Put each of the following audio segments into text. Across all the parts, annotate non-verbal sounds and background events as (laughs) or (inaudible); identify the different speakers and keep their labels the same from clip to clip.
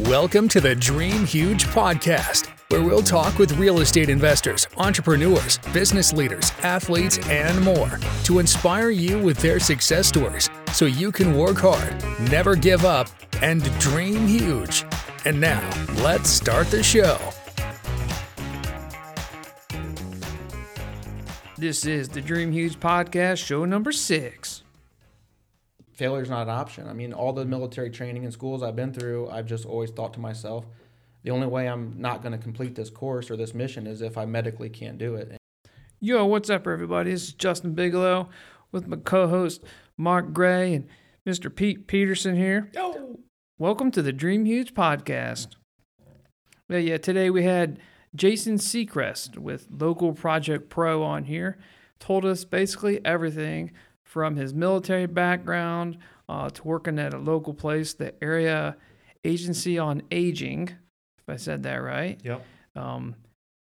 Speaker 1: Welcome to the Dream Huge podcast, where we'll talk with real estate investors, entrepreneurs, business leaders, athletes, and more to inspire you with their success stories so you can work hard, never give up, and dream huge. And now, let's start the show.
Speaker 2: This is the Dream Huge podcast, show number six.
Speaker 3: Failure's not an option. I mean, all the military training and schools I've been through, I've just always thought to myself, the only way I'm not going to complete this course or this mission is if I medically can't do it.
Speaker 2: Yo, what's up, everybody? This is Justin Bigelow with my co host, Mark Gray, and Mr. Pete Peterson here.
Speaker 3: Yo.
Speaker 2: Welcome to the Dream Huge podcast. Yeah, yeah, today we had Jason Secrist with Local Project Pro on here. Told us basically everything from his military background uh, to working at a local place, the Area Agency on Aging, if I said that right.
Speaker 4: Yep.
Speaker 2: Um,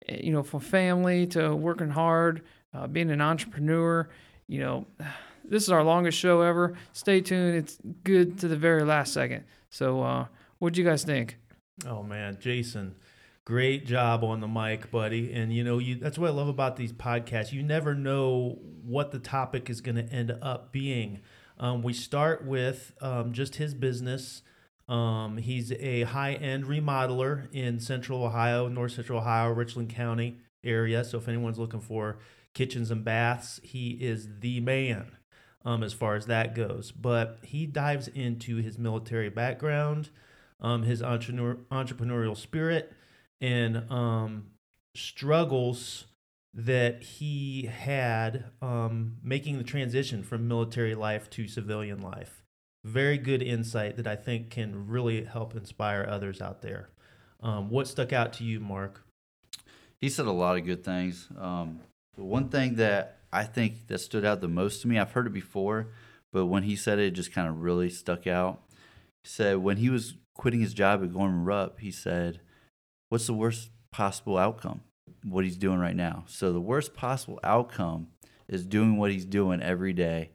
Speaker 2: eh, you know, from family to working hard, uh, being an entrepreneur. You know, (sighs) this is our longest show ever. Stay tuned. It's good to the very last second. So, uh, what do you guys think?
Speaker 4: Oh man, Jason, great job on the mic, buddy. And you know, you that's what I love about these podcasts. You never know what the topic is going to end up being. Um, we start with um, just his business. Um, he's a high-end remodeler in Central Ohio, North Central Ohio, Richland County area. So if anyone's looking for kitchens and baths, he is the man um, as far as that goes. But he dives into his military background, um, his entrepreneur, entrepreneurial spirit, and um, struggles that he had um, making the transition from military life to civilian life. Very good insight that I think can really help inspire others out there. Um, what stuck out to you, Mark?
Speaker 5: he said a lot of good things. Um, one thing that I think that stood out the most to me, I've heard it before, but when he said it, it just kind of really stuck out. He said when he was quitting his job at Gorman Rupp, he said, "What's the worst possible outcome? What he's doing right now. So the worst possible outcome is doing what he's doing every day,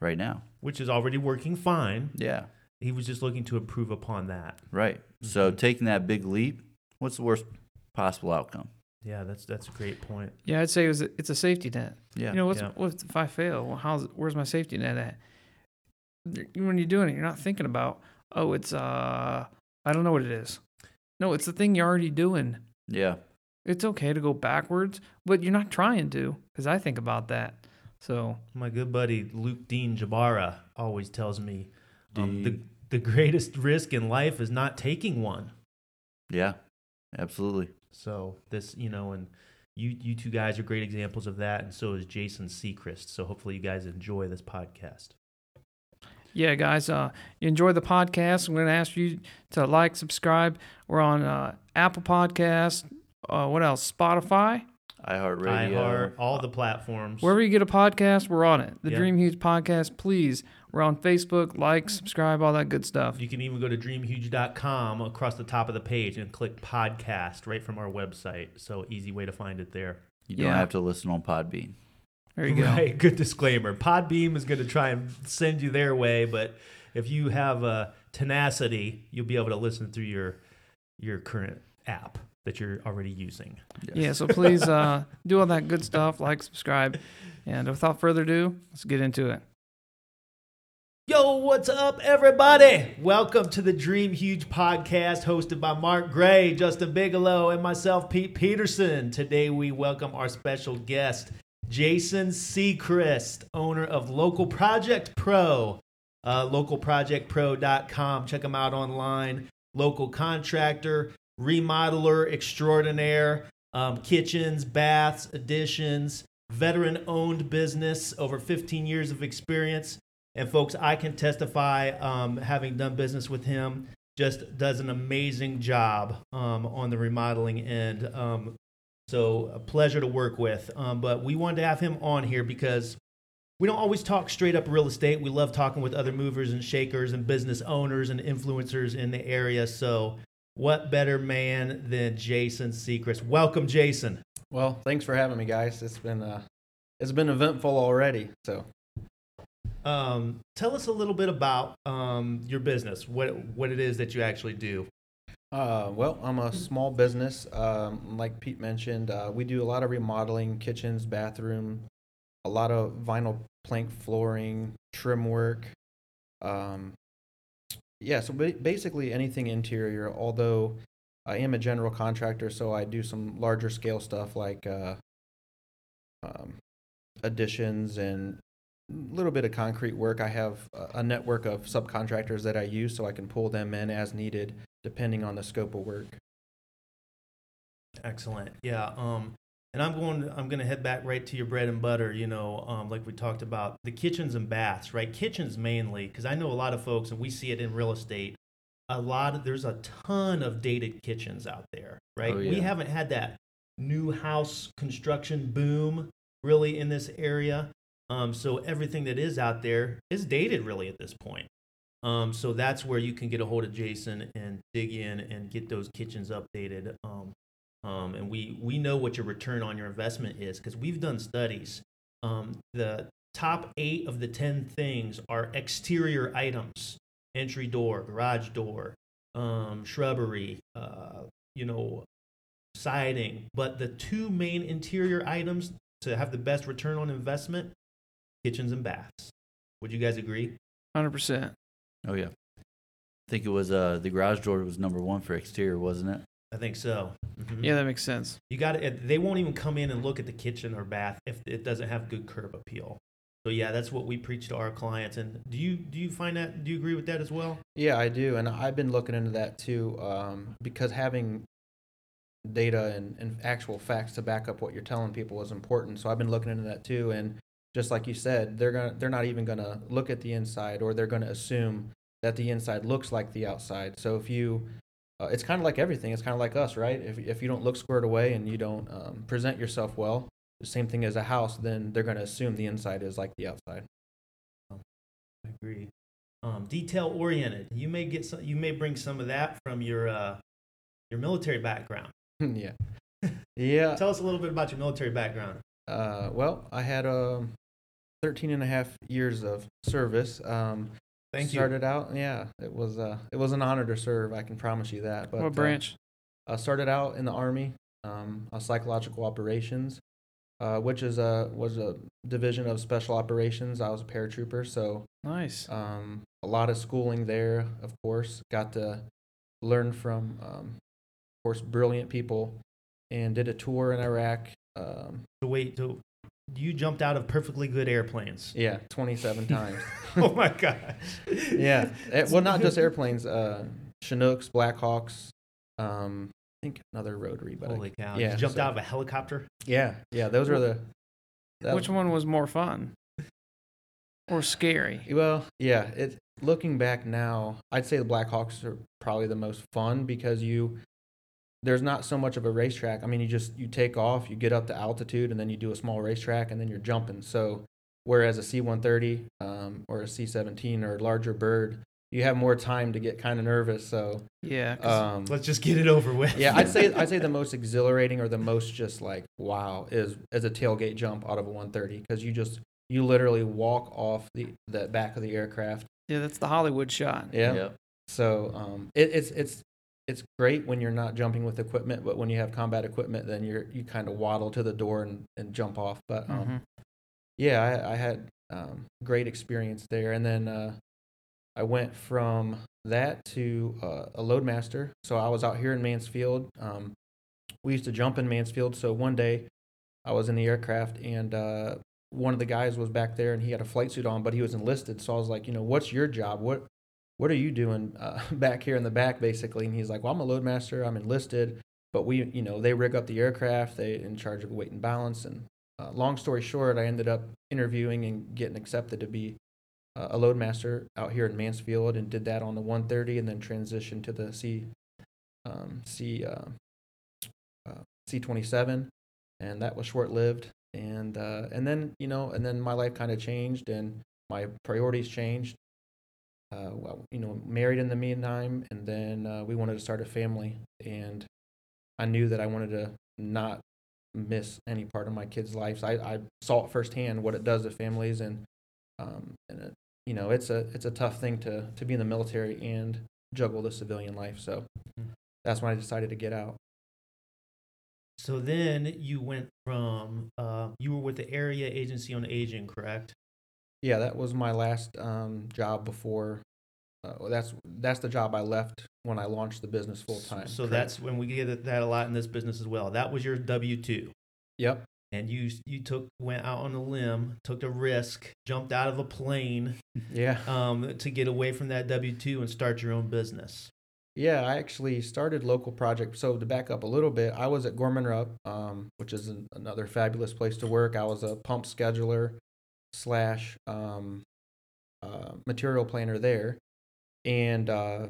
Speaker 5: right now.
Speaker 4: Which is already working fine.
Speaker 5: Yeah,
Speaker 4: He was just looking to improve upon that.
Speaker 5: right. So
Speaker 4: Mhm.
Speaker 5: taking that big leap, what's the worst possible outcome?
Speaker 4: Yeah, that's that's a great point.
Speaker 2: Yeah, I'd say it was a, it's a safety net.
Speaker 5: Yeah,
Speaker 2: You know, what's
Speaker 4: Yeah.
Speaker 2: what if I fail? Well, how's where's my safety net at? When you're doing it, you're not thinking about, oh, it's uh, I don't know what it is. No, it's the thing you're already doing.
Speaker 5: yeah.
Speaker 2: It's okay to go backwards, but you're not trying to, because I think about that. So
Speaker 4: My good buddy Luke Dean Jabara always tells me um, the
Speaker 5: Dean.
Speaker 4: the greatest risk in life is not taking one.
Speaker 5: Yeah, absolutely.
Speaker 4: So this, you know, and you you two guys are great examples of that, and so is Jason Secrist. So hopefully you guys enjoy this podcast.
Speaker 2: Yeah, guys, uh, you enjoy the podcast. I'm going to ask you to like, subscribe. We're on uh, Apple Podcasts. Uh, what else? Spotify.
Speaker 5: iHeartRadio.
Speaker 4: iHeart, all the platforms.
Speaker 2: Wherever you get a podcast, we're on it. The
Speaker 4: Yeah.
Speaker 2: Dream Huge Podcast, please. We're on Facebook, like, subscribe, all that good stuff.
Speaker 4: You can even go to dreamhuge.com across the top of the page and click podcast right from our website. So easy way to find it there.
Speaker 5: You don't
Speaker 2: Yeah.
Speaker 5: have to listen on Podbean.
Speaker 2: There you go.
Speaker 4: Right. (laughs) Good disclaimer. Podbean is going to try and send you their way, but if you have a tenacity, you'll be able to listen through your your current app that you're already using.
Speaker 2: Yeah, so please uh, (laughs) do all that good stuff, like, subscribe. And without further ado, let's get into it.
Speaker 4: Yo, what's up, everybody? Welcome to the Dream Huge podcast hosted by Mark Gray, Justin Bigelow, and myself, Pete Peterson. Today, we welcome our special guest, Jason Secrist, owner of Local Project Pro, uh, localprojectpro.com. Check him out online. Local contractor, remodeler extraordinaire, um, kitchens, baths, additions, veteran owned business, over 15 years of experience. And folks, I can testify, um, having done business with him, just does an amazing job um, on the remodeling end. Um, so a pleasure to work with. Um, but we wanted to have him on here because we don't always talk straight up real estate. We love talking with other movers and shakers and business owners and influencers in the area. So what better man than Jason Secrist? Welcome, Jason.
Speaker 3: Well, thanks for having me, guys. It's been uh, it's been eventful already. So
Speaker 4: Um, tell us a little bit about um, your business. What what it is that you actually do.
Speaker 3: Uh, well, I'm a small business. Um, like Pete mentioned, uh, we do a lot of remodeling, kitchens, bathroom, a lot of vinyl plank flooring, trim work. Um, yeah, so ba- basically anything interior. Although I am a general contractor, so I do some larger scale stuff like uh, um, additions and a little bit of concrete work. I have a network of subcontractors that I use, so I can pull them in as needed depending on the scope of work.
Speaker 4: Excellent. Yeah. Um, and I'm going. I'm going to head back right to your bread and butter. You know, um, like we talked about the kitchens and baths, right? Kitchens mainly, because I know a lot of folks, and we see it in real estate. A lot of there's a ton of dated kitchens out there, right?
Speaker 5: Oh, yeah.
Speaker 4: We haven't had that new house construction boom really in this area. Um, so everything that is out there is dated really at this point. Um, so that's where you can get a hold of Jason and dig in and get those kitchens updated. Um, um, and we we know what your return on your investment is because we've done studies. Um, the top eight of the ten things are exterior items: entry door, garage door, um, shrubbery, uh, you know, siding. But the two main interior items to have the best return on investment: kitchens and baths. Would you guys agree?
Speaker 2: Hundred percent.
Speaker 5: Oh yeah. I think it was uh the garage door was number one for exterior, wasn't it?
Speaker 4: I think so. Mhm.
Speaker 2: Yeah, that makes sense.
Speaker 4: You got it. They won't even come in and look at the kitchen or bath if it doesn't have good curb appeal. So yeah, that's what we preach to our clients. And do you do you find that? Do you agree with that as well?
Speaker 3: Yeah, I do, and I've been looking into that too, um, because having data and, and actual facts to back up what you're telling people is important. So I've been looking into that too, and just like you said, they're gonna they're not even gonna look at the inside, or they're gonna assume that the inside looks like the outside. So if you uh, it's kind of like everything. It's kind of like us, right? If, if you don't look squared away and you don't um, present yourself well, the same thing as a house, then they're going to assume the inside is like the outside.
Speaker 4: I agree. Um, detail oriented. You may get some. You may bring some of that from your uh, your military background. (laughs)
Speaker 3: yeah. Yeah.
Speaker 4: Tell us a little bit about your military background.
Speaker 3: Uh, well, I had um, 13 and a half years of service. Um,
Speaker 4: Thank you.
Speaker 3: started out, yeah, it was uh, it was an honor to serve. I can promise you that. But
Speaker 2: what
Speaker 3: uh,
Speaker 2: branch?
Speaker 3: I started out in the army, um, on psychological operations, uh, which is a was a division of special operations. I was a paratrooper, so
Speaker 2: nice.
Speaker 3: um, a lot of schooling there. Of course, got to learn from, um, of course, brilliant people, and did a tour in Iraq. Um,
Speaker 4: So wait, so you jumped out of perfectly good airplanes.
Speaker 3: yeah, 27 (laughs) times.
Speaker 4: oh my gosh.
Speaker 3: yeah. Eh, well, not just (laughs) airplanes. Uh, Chinooks, Blackhawks. Um, I think another rotary, but I-
Speaker 4: Holy cow!
Speaker 3: yeah,
Speaker 4: you jumped
Speaker 3: so-
Speaker 4: out of a helicopter.
Speaker 3: yeah, yeah. Those are the. that-
Speaker 2: Which one was more fun? Or scary? (laughs)
Speaker 3: Well, yeah. It looking back now, I'd say the Blackhawks are probably the most fun because you there's not so much of a racetrack. I mean, you just you take off, you get up to altitude, and then you do a small racetrack, and then you're jumping. So, whereas a C-130 um, or a C-17 or a larger bird, you have more time to get kind of nervous. So,
Speaker 2: yeah,
Speaker 3: um,
Speaker 4: Let's just get it over with.
Speaker 3: yeah, I'd say (laughs) I'd say the most exhilarating or the most just like wow is is a tailgate jump out of a 130 because you just you literally walk off the the back of the aircraft.
Speaker 2: yeah, that's the Hollywood shot.
Speaker 3: Yeah.
Speaker 5: Yep.
Speaker 3: So um, it, it's it's it's great when you're not jumping with equipment, but when you have combat equipment, then you're you kind of waddle to the door and, and jump off. But um,
Speaker 2: Mhm.
Speaker 3: yeah, I, I had um, great experience there, and then uh, I went from that to uh, a loadmaster. So I was out here in Mansfield. Um, we used to jump in Mansfield. So one day, I was in the aircraft, and uh, one of the guys was back there, and he had a flight suit on, but he was enlisted. So I was like, you know, what's your job? What what are you doing uh, (laughs) back here in the back, basically? And he's like, well, I'm a loadmaster. I'm enlisted, but we, you know, they rig up the aircraft. They in charge of weight and balance. And uh, long story short, I ended up interviewing and getting accepted to be uh, a loadmaster out here in Mansfield, and did that on the 130, and then transitioned to the C um, C uh, uh, C27, and that was short lived. And uh, and then you know, and then my life kind of changed, and my priorities changed. Uh, well, you know, married in the meantime, and then uh, we wanted to start a family, and I knew that I wanted to not miss any part of my kids' lives. I, I saw it firsthand what it does to families, and um, and it, you know, it's a it's a tough thing to to be in the military and juggle the civilian life. So
Speaker 4: Mhm.
Speaker 3: that's when I decided to get out.
Speaker 4: So then you went from uh, you were with the area agency on aging, correct?
Speaker 3: Yeah, that was my last um, job before. Uh, that's that's the job I left when I launched the business full time.
Speaker 4: So that's when we get that a lot in this business as well. That was your W two,
Speaker 3: yep,
Speaker 4: and you you took went out on a limb, took a risk, jumped out of a plane
Speaker 3: yeah,
Speaker 4: um, to get away from that W two and start your own business.
Speaker 3: yeah. I actually started local project. So to back up a little bit, I was at Gorman Rupp, um, which is an, another fabulous place to work. I was a pump scheduler slash um, uh, material planner there, and uh,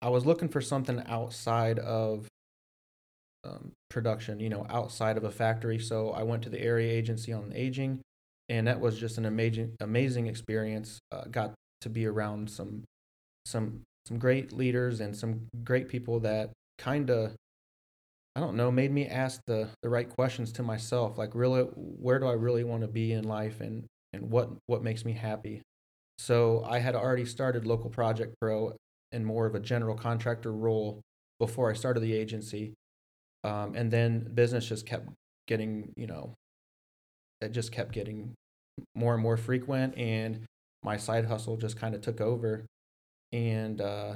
Speaker 3: I was looking for something outside of um, production, you know, outside of a factory. So I went to the area agency on aging, and that was just an amazing, amazing experience. Uh, got to be around some, some, some great leaders and some great people that kind of, I don't know, made me ask the the right questions to myself. Like, really, where do I really want to be in life, and and what what makes me happy. So I had already started Local Project Pro in more of a general contractor role before I started the agency. Um, and then business just kept getting, you know, it just kept getting more and more frequent, and my side hustle just kind of took over. And uh,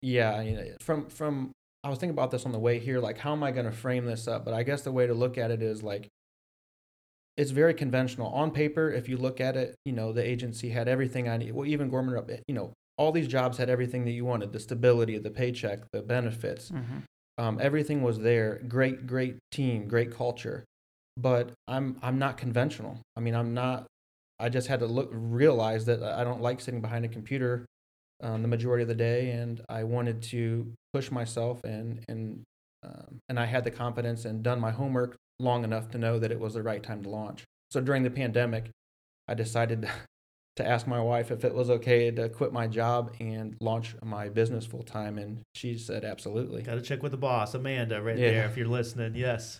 Speaker 3: yeah, you know, from from I was thinking about this on the way here, like how am I going to frame this up? But I guess the way to look at it is like it's very conventional on paper. If you look at it, you know, the agency had everything I need. Well, even Gorman you know, all these jobs had everything that you wanted: the stability, of the paycheck, the benefits.
Speaker 2: Mm-hmm.
Speaker 3: Um, everything was there. Great, great team, great culture. But I'm I'm not conventional. I mean, I'm not. I just had to look realize that I don't like sitting behind a computer um, the majority of the day, and I wanted to push myself and and um, and I had the confidence and done my homework long enough to know that it was the right time to launch. So during the pandemic, I decided (laughs) to ask my wife if it was okay to quit my job and launch my business full time, and she said absolutely.
Speaker 4: Got to check with the boss, Amanda, right
Speaker 3: Yeah.
Speaker 4: there. If you're listening, yes.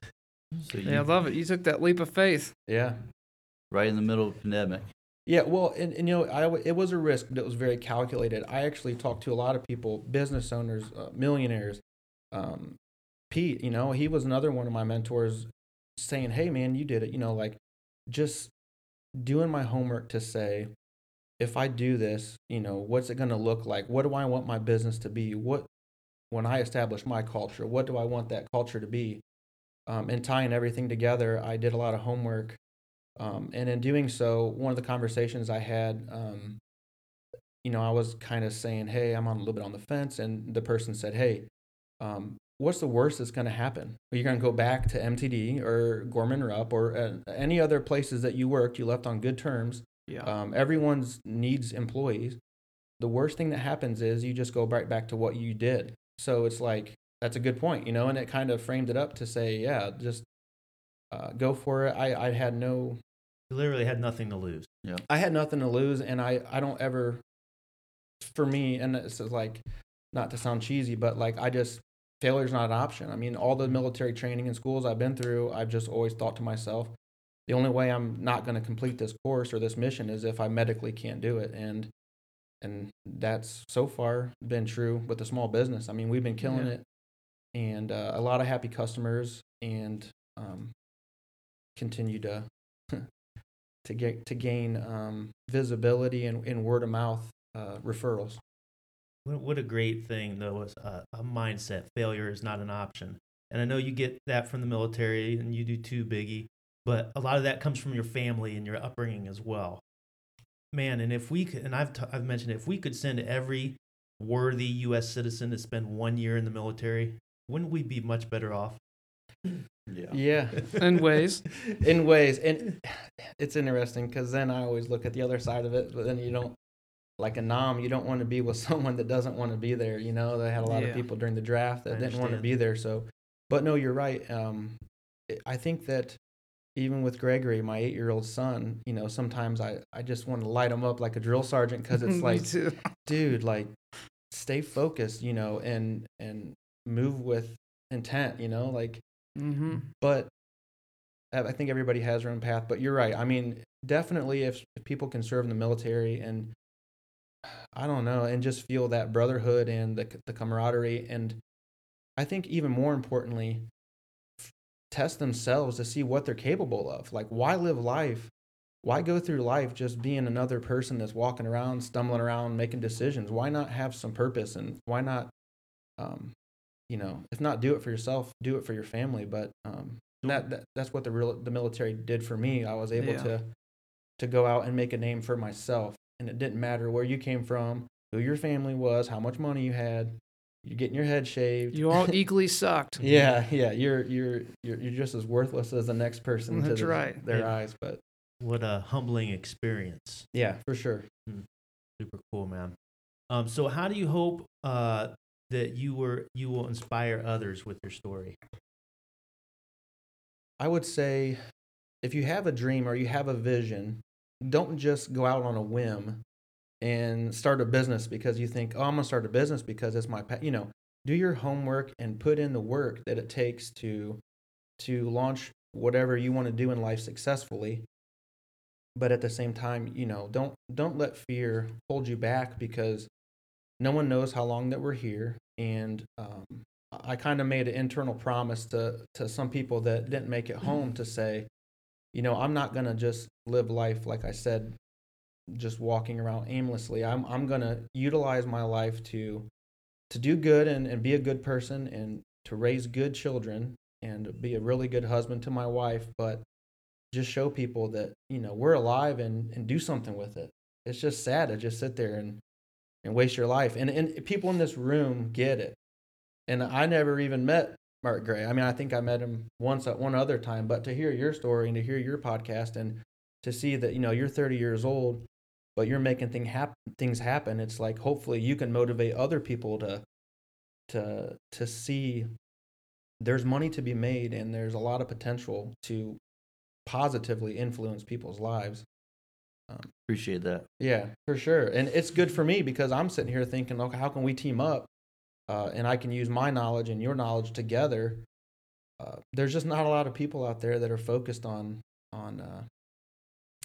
Speaker 5: So you,
Speaker 2: Yeah, I love it. You took that leap of faith.
Speaker 3: Yeah.
Speaker 5: right in the middle of the pandemic.
Speaker 3: Yeah, well, and, and you know, I it was a risk, but it was very calculated. I actually talked to a lot of people, business owners, uh, millionaires. Um, Pete, you know, he was another one of my mentors, saying, "Hey, man, you did it." You know, like just doing my homework to say, if I do this, you know, what's it going to look like? What do I want my business to be? What when I establish my culture, what do I want that culture to be? Um, and tying everything together, I did a lot of homework um, and in doing so, one of the conversations I had, um, you know, I was kind of saying, "Hey, I'm on a little bit on the fence," and the person said, "Hey, um, what's the worst that's going to happen? Are you going to go back to MTD or Gorman Rupp or uh, any other places that you worked? You left on good terms.
Speaker 2: Yeah.
Speaker 3: Um, everyone's needs employees. The worst thing that happens is you just go right back to what you did. So it's like that's a good point, you know, and it kind of framed it up to say, yeah, just uh, go for it. I, I had no
Speaker 4: You literally had nothing to lose. Yeah.
Speaker 3: I had nothing to lose, and I I don't ever, for me, and this is like, not to sound cheesy, but like I just failure's not an option. I mean, all the military training and schools I've been through, I've just always thought to myself, the only way I'm not going to complete this course or this mission is if I medically can't do it, and and that's so far been true with the small business. I mean, we've been killing
Speaker 2: Yeah.
Speaker 3: it, and uh, a lot of happy customers, and um, continue to to get to gain um, visibility and, and word of mouth uh, referrals.
Speaker 4: What, a great thing, though, is a, a mindset. Failure is not an option. And I know you get that from the military, and you do too, Biggie. But a lot of that comes from your family and your upbringing as well. Man, and if we could, and I've, t- I've mentioned it, if we could send every worthy U.S. citizen to spend one year in the military, wouldn't we be much better off?
Speaker 5: Yeah.
Speaker 3: Yeah,
Speaker 2: In ways. (laughs)
Speaker 3: in ways, and it's interesting because then I always look at the other side of it, but then you don't. Like a nom, you don't want to be with (laughs) someone that doesn't want to be there. You know, they had a lot
Speaker 2: Yeah.
Speaker 3: of people during the draft that
Speaker 4: I
Speaker 3: didn't want to be there. So, but no, you're right. Um, I think that even with Gregory, my eight-year-old son, you know, sometimes I, I just want to light him up like a drill sergeant because (laughs) it's like
Speaker 2: too.
Speaker 3: dude like stay focused you know and and move with intent you know like
Speaker 2: Mm-hmm.
Speaker 3: but I think everybody has their own path, but you're right. I mean, definitely if, if people can serve in the military and I don't know, and just feel that brotherhood and the the camaraderie, and I think even more importantly, test themselves to see what they're capable of. Like, why live life? Why go through life just being another person that's walking around, stumbling around, making decisions? Why not have some purpose and why not, um, you know, if not do it for yourself, do it for your family. But um, that, that that's what the real the military did for me. I was able
Speaker 2: Yeah.
Speaker 3: to to go out and make a name for myself, and it didn't matter where you came from, who your family was, how much money you had. You're getting your head shaved.
Speaker 2: You all (laughs) equally sucked.
Speaker 3: yeah, yeah. You're you're you're you're just as worthless as the next person
Speaker 2: That's
Speaker 3: to the-
Speaker 2: right.
Speaker 3: their
Speaker 4: Yeah.
Speaker 3: eyes. But
Speaker 4: What a humbling experience.
Speaker 3: yeah, for sure.
Speaker 4: Super cool, man. Um, so how do you hope uh, that you were you will inspire others with your story?
Speaker 3: I would say if you have a dream or you have a vision, don't just go out on a whim and start a business because you think, oh, I'm going to start a business because it's my, pa-. you know, do your homework and put in the work that it takes to to launch whatever you want to do in life successfully. But at the same time, you know, don't don't let fear hold you back because no one knows how long that we're here and um, I kind of made an internal promise to to some people that didn't make it home to say, you know, I'm not gonna just live life like I said, just walking around aimlessly. I'm I'm gonna utilize my life to to do good and, and be a good person and to raise good children and be a really good husband to my wife, but just show people that, you know, we're alive and, and do something with it. It's just sad to just sit there and, and waste your life. And and people in this room get it and I never even met Mark Gray. I mean, I think I met him once at one other time, but to hear your story and to hear your podcast and to see that you know you're 30 years old, but you're making thing hap- things happen, it's like hopefully you can motivate other people to to to see there's money to be made and there's a lot of potential to positively influence people's lives.
Speaker 5: Appreciate that.
Speaker 3: Yeah, for sure. And it's good for me because I'm sitting here thinking, okay, how can we team up? Uh, and I can use my knowledge and your knowledge together. Uh, there's just not a lot of people out there that are focused on on uh,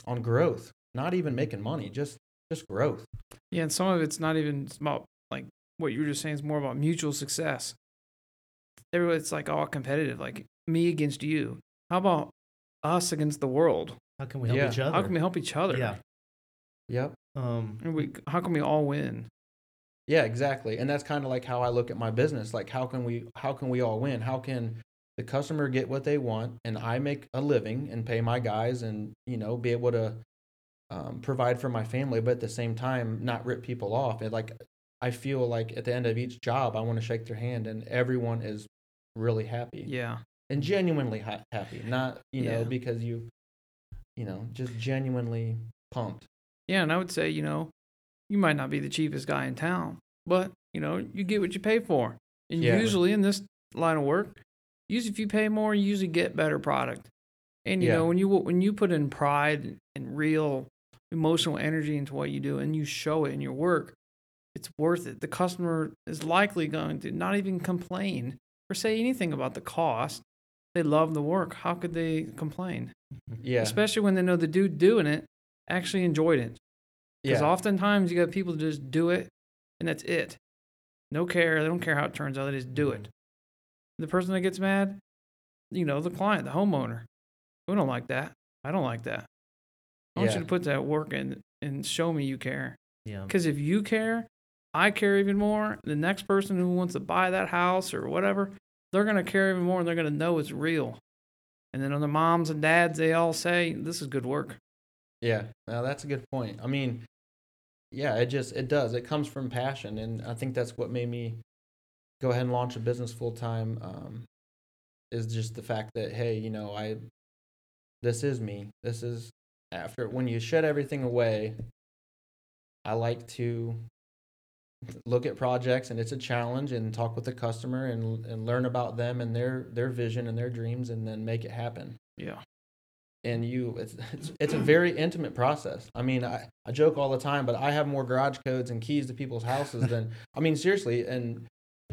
Speaker 3: on growth, not even making money, just just growth.
Speaker 2: Yeah, and some of it's not even about like what you were just saying. It's more about mutual success. Everybody, it's like all competitive, like me against you. How about us against the world?
Speaker 4: How can we help
Speaker 3: Yeah.
Speaker 4: each other?
Speaker 2: How can we help each other?
Speaker 4: Yeah.
Speaker 3: Yep.
Speaker 4: Um,
Speaker 2: And we, how can we all win?
Speaker 3: Yeah, exactly. And that's kind of like how I look at my business. Like how can we how can we all win? How can the customer get what they want and I make a living and pay my guys and, you know, be able to um, provide for my family, but at the same time not rip people off. And like I feel like at the end of each job, I want to shake their hand and everyone is really happy
Speaker 2: Yeah.
Speaker 3: and genuinely ha- happy, not, you know,
Speaker 2: Yeah.
Speaker 3: because you, you know, mm. just genuinely pumped.
Speaker 2: Yeah, and I would say, you know, you might not be the cheapest guy in town, but you know, you get what you pay for. And
Speaker 3: Yeah.
Speaker 2: usually in this line of work, usually if you pay more, you usually get better product. And you
Speaker 3: Yeah.
Speaker 2: know, when you when you put in pride and real emotional energy into what you do and you show it in your work, it's worth it. The customer is likely going to not even complain or say anything about the cost. They love the work. How could they complain?
Speaker 3: Yeah.
Speaker 2: Especially when they know the dude doing it actually enjoyed it. Because
Speaker 3: Yeah.
Speaker 2: oftentimes you got people just do it and that's it. No care. They don't care how it turns out. They just do it. Mm-hmm. The person that gets mad, you know, the client, the homeowner. We don't like that. I don't like that. I want
Speaker 3: Yeah.
Speaker 2: you to put that work in and show me you care.
Speaker 4: yeah.
Speaker 2: Because if you care, I care even more. The next person who wants to buy that house or whatever, they're going to care even more and they're going to know it's real. And then on the moms and dads, they all say, this is good work.
Speaker 3: Yeah, now that's a good point. I mean, yeah, it just it does. It comes from passion, and I think that's what made me go ahead and launch a business full time. Um, is just the fact that hey, you know, I this is me. This is after when you shed everything away. I like to look at projects, and it's a challenge, and talk with the customer, and and learn about them and their their vision and their dreams, and then make it happen
Speaker 2: Yeah.
Speaker 3: and you it's, it's it's a very intimate process i mean I, I joke all the time but i have more garage codes and keys to people's houses than i mean seriously and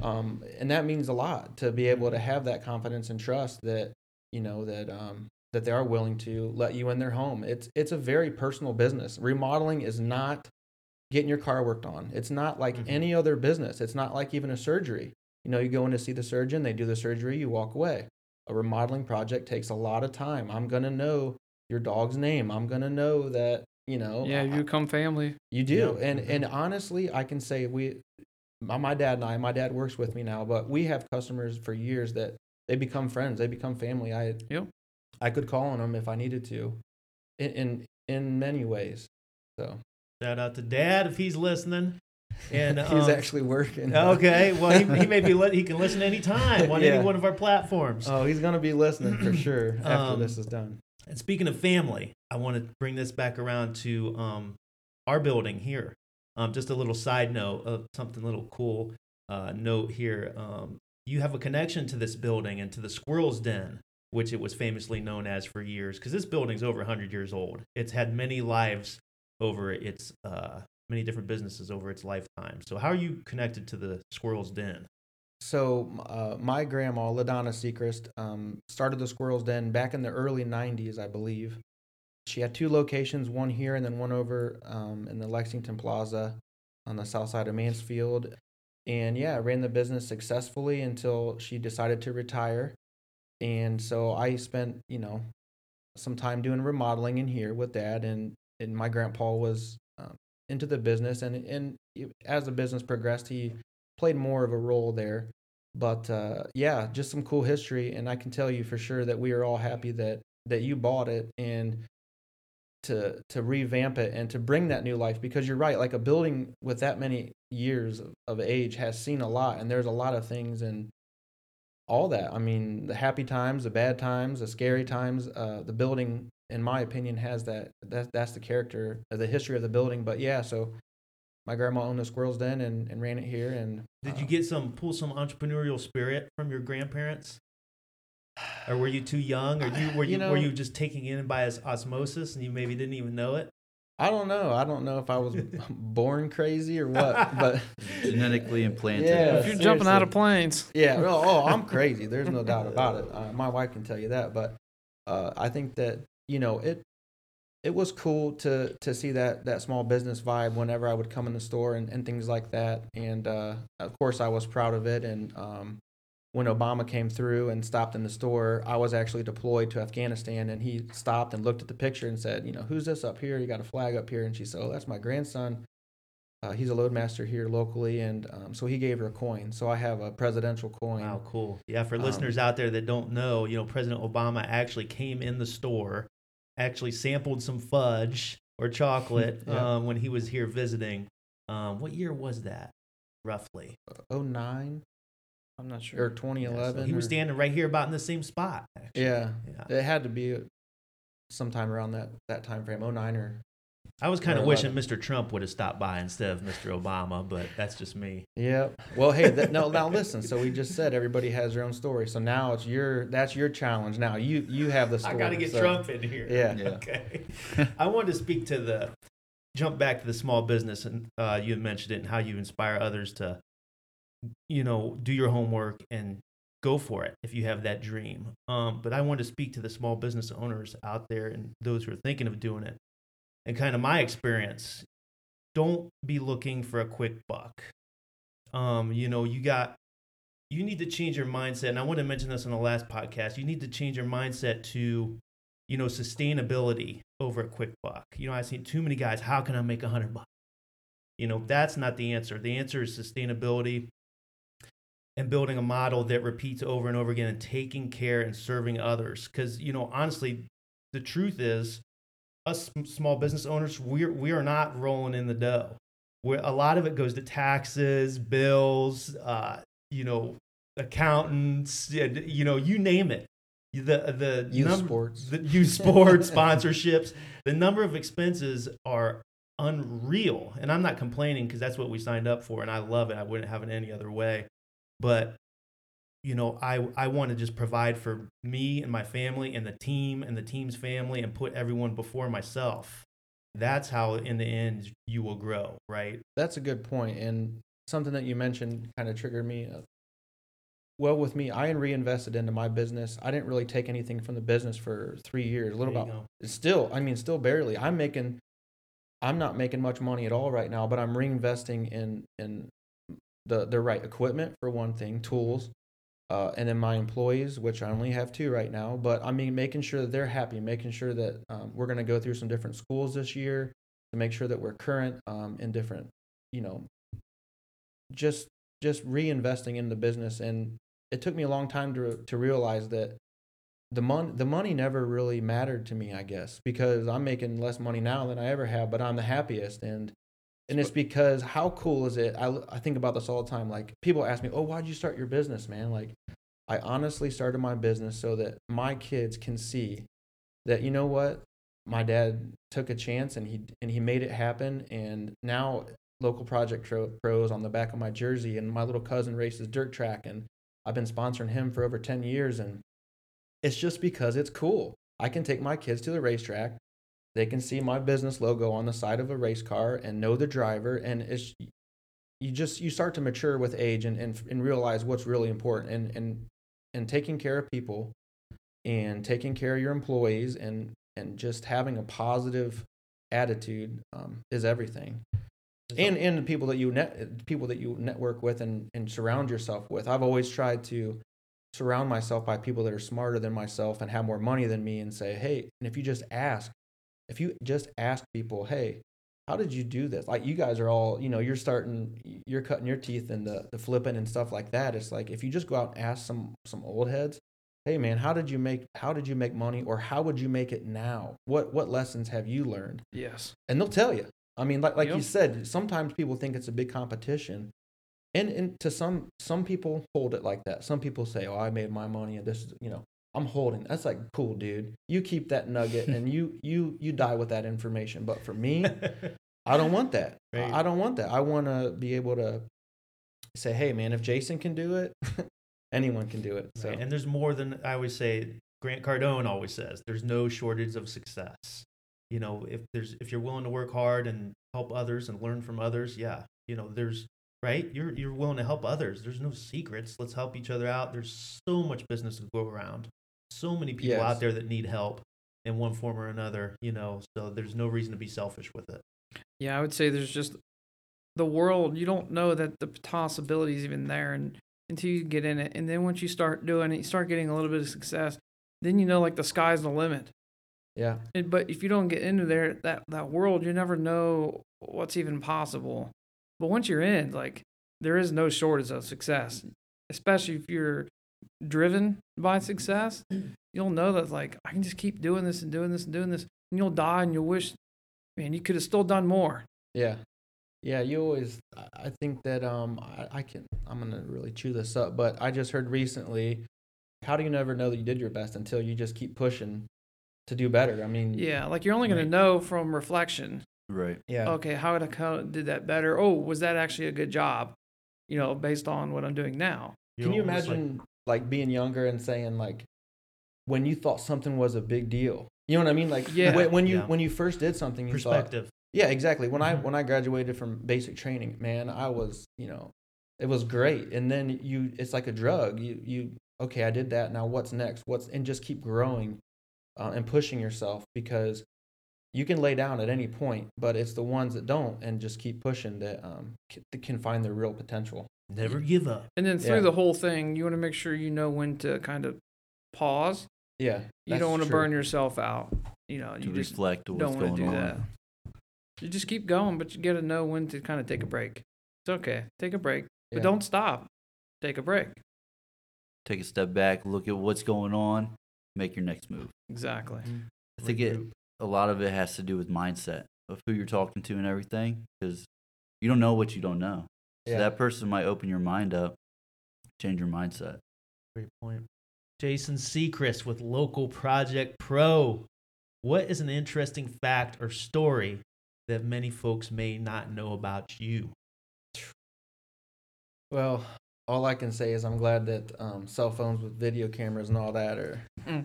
Speaker 3: um and that means a lot to be able to have that confidence and trust that you know that um that they are willing to let you in their home. It's it's a very personal business. Remodeling is not getting your car worked on. It's not like
Speaker 4: Mhm.
Speaker 3: any other business. It's not like even a surgery. You know, you go in to see the surgeon, they do the surgery, you walk away. A remodeling project takes a lot of time. I'm gonna know your dog's name. I'm gonna know that you know.
Speaker 2: Yeah, you become family.
Speaker 3: you do,
Speaker 4: Yeah.
Speaker 3: and
Speaker 4: Mhm.
Speaker 3: and honestly, I can say we, my, my dad and I, my dad works with me now, but we have customers for years that they become friends, they become family. I,
Speaker 2: Yep.
Speaker 3: I could call on them if I needed to, in in, in many ways. So
Speaker 4: Shout out to Dad if he's listening. And (laughs)
Speaker 3: he's
Speaker 4: um,
Speaker 3: actually working.
Speaker 4: okay. Well, he, he may be (laughs) li- he can listen anytime on
Speaker 3: Yeah.
Speaker 4: any one of our platforms.
Speaker 3: Oh, he's gonna be listening for (clears throat) sure after
Speaker 4: Um,
Speaker 3: this is done.
Speaker 4: And speaking of family, I want to bring this back around to um, our building here. Um, just a little side note of something little cool uh, note here. Um, you have a connection to this building and to the Squirrel's Den, which it was famously known as for years, because this building's over 100 years old. It's had many lives over its uh, many different businesses over its lifetime. So, how are you connected to the Squirrel's Den?
Speaker 3: So uh, my grandma, Ladonna Secrist, um, started the Squirrels Den back in the early '90s, I believe. She had two locations, one here and then one over um, in the Lexington Plaza on the south side of Mansfield. And yeah, ran the business successfully until she decided to retire. And so I spent, you know, some time doing remodeling in here with dad, and and my grandpa was um, into the business, and and as the business progressed, he played more of a role there. But uh, yeah, just some cool history, and I can tell you for sure that we are all happy that that you bought it and to to revamp it and to bring that new life because you're right like a building with that many years of, age has seen a lot and there's a lot of things and all that i mean the happy times the bad times the scary times uh, the building in my opinion has that that that's the character of the history of the building but yeah so my grandma owned the squirrels den and, and ran it here and
Speaker 4: Did
Speaker 3: uh,
Speaker 4: you get some pull some entrepreneurial spirit from your grandparents? Or were you too young, or you were you,
Speaker 3: You know-
Speaker 4: were you just taking in by osmosis and you maybe didn't even know it?
Speaker 3: I don't know. I don't know if I was (laughs) born crazy or what, but (laughs)
Speaker 5: Genetically implanted.
Speaker 3: Yeah.
Speaker 2: if you're jumping out of planes,
Speaker 3: yeah. Oh, oh, I'm (laughs) crazy. There's no doubt about it. Uh, my wife can tell you that. But uh, I think that you know it. It was cool to to see that that small business vibe whenever I would come in the store and, and things like that. And uh, of course, I was proud of it. And um, when Obama came through and stopped in the store, I was actually deployed to Afghanistan, and he stopped and looked at the picture and said, "You know, who's this up here? You got a flag up here." And she said, "Oh, that's my grandson." Uh, he's a loadmaster here locally, and um, so he gave her a coin. So I have a presidential coin.
Speaker 4: Wow, cool. Yeah, for
Speaker 3: Um,
Speaker 4: listeners out there that don't know, you know, President Obama actually came in the store, actually sampled some fudge or chocolate (laughs)
Speaker 3: Yeah.
Speaker 4: um, when he was here visiting. Um, what year was that, roughly?
Speaker 3: Oh nine
Speaker 2: I'm not
Speaker 3: or
Speaker 2: sure.
Speaker 3: twenty
Speaker 4: Yeah, so
Speaker 3: eleven.
Speaker 4: he was standing right here, about in the same spot. Actually.
Speaker 3: Yeah,
Speaker 4: yeah.
Speaker 3: it had to be sometime around that that time frame. Oh nine or
Speaker 4: I was kind of wishing Mr. Trump would have stopped by instead of Mr. Obama, but that's just me.
Speaker 3: yeah. Well, hey, that, no. Now listen. So we just said everybody has their own story. So now it's your that's your challenge. Now you you have the story.
Speaker 4: I got to get
Speaker 3: so-
Speaker 4: Trump in here.
Speaker 3: Yeah.
Speaker 5: Yeah.
Speaker 4: Okay. I wanted to speak to the jump back to the small business, and uh, you had mentioned it and how you inspire others to, you know, do your homework and go for it if you have that dream. Um, but I wanted to speak to the small business owners out there and those who are thinking of doing it, and kind of my experience. Don't be looking for a quick buck. Um, you know, you got you need to change your mindset. And I want to mention this on the last podcast. You need to change your mindset to, you know, sustainability over a quick buck. You know, I've seen too many guys, how can I make a hundred bucks? You know, that's not the answer. The answer is sustainability and building a model that repeats over and over again and taking care and serving others. Because, you know, honestly, the truth is, us small business owners, we're, we are not rolling in the dough. We're, a lot of it goes to taxes, bills, uh, you know, accountants, you know, you name it. The the
Speaker 3: Youth
Speaker 4: number-
Speaker 3: sports.
Speaker 4: the youth sports (laughs) sponsorships. The number of expenses are unreal, and I'm not complaining because that's what we signed up for, and I love it. I wouldn't have it any other way. But you know, I I want to just provide for me and my family and the team and the team's family, and put everyone before myself. That's how, in the end, you will grow, right?
Speaker 3: That's a good point, and something that you mentioned kind of triggered me. Uh, well with me, I reinvested into my business. I didn't really take anything from the business for three years. A little about
Speaker 4: go.
Speaker 3: still, I mean, still barely. I'm making, I'm not making much money at all right now, but I'm reinvesting in in the the right equipment for one thing, tools, uh, and then my employees, which I only have two right now. But I mean, making sure that they're happy, making sure that um, we're going to go through some different schools this year to make sure that we're current um, in different, you know, just just reinvesting in the business. And it took me a long time to to realize that the money the money never really mattered to me, I guess, because I'm making less money now than I ever have, but I'm the happiest and and it's because how cool is it? I, I think about this all the time. Like people ask me, "Oh, why'd you start your business, man?" Like I honestly started my business so that my kids can see that you know what my dad took a chance and he and he made it happen and now local project Pro- pros on the back of my jersey and my little cousin races dirt track and I've been sponsoring him for over 10 years and it's just because it's cool. I can take my kids to the racetrack. They can see my business logo on the side of a race car and know the driver and it's you just you start to mature with age and and, and realize what's really important and and and taking care of people and taking care of your employees and and just having a positive attitude um, is everything. And and the people that you net people that you network with and and surround yourself with. I've always tried to surround myself by people that are smarter than myself and have more money than me and say hey and if you just ask if you just ask people hey how did you do this like you guys are all you know you're starting you're cutting your teeth in the the flipping and stuff like that it's like if you just go out and ask some some old heads hey man how did you make how did you make money or how would you make it now what what lessons have you learned
Speaker 2: Yes.
Speaker 3: and they'll tell you. I mean, like like you said, sometimes people think it's a big competition, and and to some some people hold it like that. Some people say, "Oh, I made my money, and this, is you know, I'm holding." That's like cool, dude. You keep that nugget, and you you you die with that information. But for me, I don't want that. I- (laughs)
Speaker 4: Right.
Speaker 3: I don't want that. I want to be able to say, "Hey, man, if Jason can do it, (laughs) anyone can do it." So
Speaker 4: Right, And there's more than I always say. Grant Cardone always says, "There's no shortage of success." You know, if there's if you're willing to work hard and help others and learn from others, yeah, you know, there's right. You're you're willing to help others. There's no secrets. Let's help each other out. There's so much business to go around. So many people
Speaker 3: Yes.
Speaker 4: out there that need help in one form or another. You know, so there's no reason to be selfish with it.
Speaker 2: Yeah, I would say there's just the world. You don't know that the possibility is even there, and until you get in it, and then once you start doing it, you start getting a little bit of success. Then you know, like the sky's the limit.
Speaker 3: yeah,
Speaker 2: And, but if you don't get into there, that that world, you never know what's even possible. But once you're in, like there is no shortage of success, especially if you're driven by success. You'll know that like I can just keep doing this and doing this and doing this, and you'll die and you'll wish, man, you could have still done more.
Speaker 3: Yeah. Yeah, you always I- I think that um I, I can I'm gonna really chew this up, but I just heard recently how do you never know that you did your best until you just keep pushing to do better? I mean
Speaker 2: Yeah, like you're only gonna
Speaker 3: Right.
Speaker 2: know from reflection.
Speaker 5: Right.
Speaker 3: yeah.
Speaker 2: Okay, how did I how did that better? Oh, was that actually a good job? You know, based on what I'm doing now.
Speaker 3: Can you
Speaker 4: You're like-
Speaker 3: imagine like, being younger and saying like when you thought something was a big deal? You know what I mean? Like
Speaker 2: Yeah.
Speaker 3: when, when you
Speaker 4: Yeah.
Speaker 3: when you first did something you thought
Speaker 4: perspective?
Speaker 3: Yeah, exactly. When I
Speaker 4: Mhm.
Speaker 3: when I graduated from basic training, man, I was, you know, it was great. And then you it's like a drug. You you okay, I did that. Now what's next? What's and just keep growing uh, and pushing yourself because you can lay down at any point, but it's the ones that don't and just keep pushing that um that can find their real potential.
Speaker 4: Never give up.
Speaker 2: And then through
Speaker 3: Yeah.
Speaker 2: the whole thing, you want to make sure you know when to kind of pause.
Speaker 3: Yeah.
Speaker 2: You don't want to
Speaker 3: true.
Speaker 2: burn yourself out. You know,
Speaker 5: To
Speaker 2: you just
Speaker 5: reflect to what's
Speaker 2: don't want
Speaker 5: going
Speaker 2: to do
Speaker 5: on.
Speaker 2: that. You just keep going, but you got to know when to kind of take a break. It's okay. Take a break,
Speaker 3: Yeah.
Speaker 2: but don't stop. Take a break.
Speaker 5: Take a step back, look at what's going on, make your next move.
Speaker 2: Exactly. Mm-hmm.
Speaker 5: I think it a lot of it has to do with mindset of who you're talking to and everything because you don't know what you don't know. So
Speaker 3: Yeah.
Speaker 5: that person might open your mind up, change your mindset.
Speaker 4: Great point. Jason Secrist with Local Project Pro. What is an interesting fact or story that many folks may not know about you?
Speaker 3: Well, all I can say is I'm glad that um, cell phones with video cameras and all that are (laughs)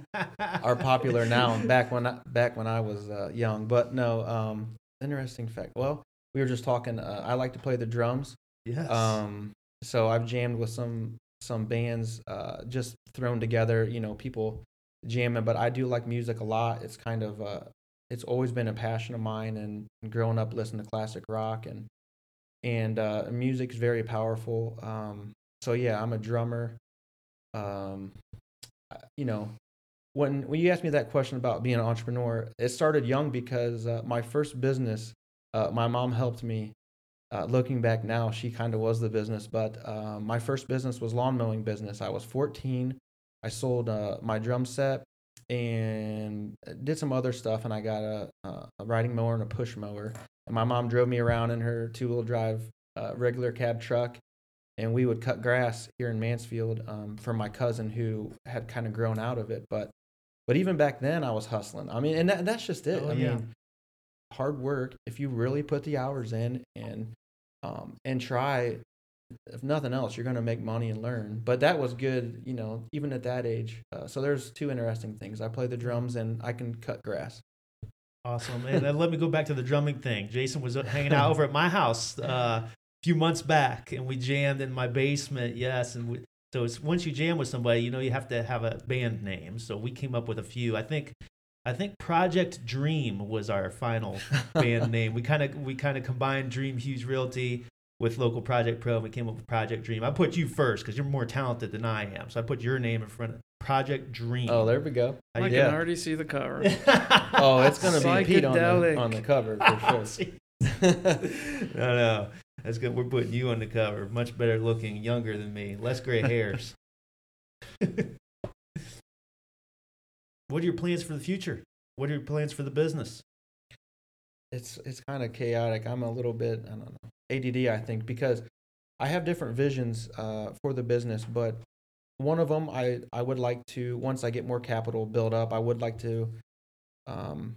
Speaker 3: are popular now and back when I, back when I was uh, young. But no, um, interesting fact. Well, we were just talking. Uh, I like to play the drums.
Speaker 4: Yes.
Speaker 3: Um, so I've jammed with some some bands uh, just thrown together. You know, people jamming, but I do like music a lot. It's kind of uh, it's always been a passion of mine, and, growing up listening to classic rock and and uh, music is very powerful. Um, so yeah, I'm a drummer. Um, you know, when when you asked me that question about being an entrepreneur, it started young because uh, my first business, uh, my mom helped me. Uh, looking back now, she kind of was the business, but uh, my first business was lawn mowing business. I was 14. I sold uh, my drum set and did some other stuff, and I got a, uh, a riding mower and a push mower. And my mom drove me around in her two wheel drive uh, regular cab truck, and we would cut grass here in Mansfield um, for my cousin who had kind of grown out of it. But but even back then, I was hustling. I mean, and that, that's just it.
Speaker 4: Oh,
Speaker 3: I
Speaker 4: yeah.
Speaker 3: mean, hard work. If you really put the hours in and um, and try, if nothing else, you're going to make money and learn. But that was good, you know, even at that age. Uh, so there's two interesting things. I play the drums and I can cut grass.
Speaker 4: Awesome. And let me go back to the drumming thing. Jason was hanging out over at my house uh, a few months back, and we jammed in my basement. Yes, and we, so it's once you jam with somebody, you know you have to have a band name. So we came up with a few. I think, I think Project Dream was our final (laughs) band name. We kind of we kind of combined Dream Huge Realty with local Project Pro. And we came up with Project Dream. I put you first because you're more talented than I am. So I put your name in front of Project Dream.
Speaker 3: Oh, there we go.
Speaker 4: How
Speaker 2: I
Speaker 4: you
Speaker 2: can already see the cover. (laughs)
Speaker 3: Oh, it's going to be Pete on the,
Speaker 2: Psychedelic.
Speaker 3: on the cover for (laughs) sure.
Speaker 4: no, no. That's good. We're putting you on the cover. Much better looking, younger than me, less gray hairs. What are your plans for the future? What are your plans for the business?
Speaker 3: it's it's kind of chaotic. I'm a little bit I don't know ADD I think because I have different visions uh, for the business, but one of them I I would like to once I get more capital built up, I would like to um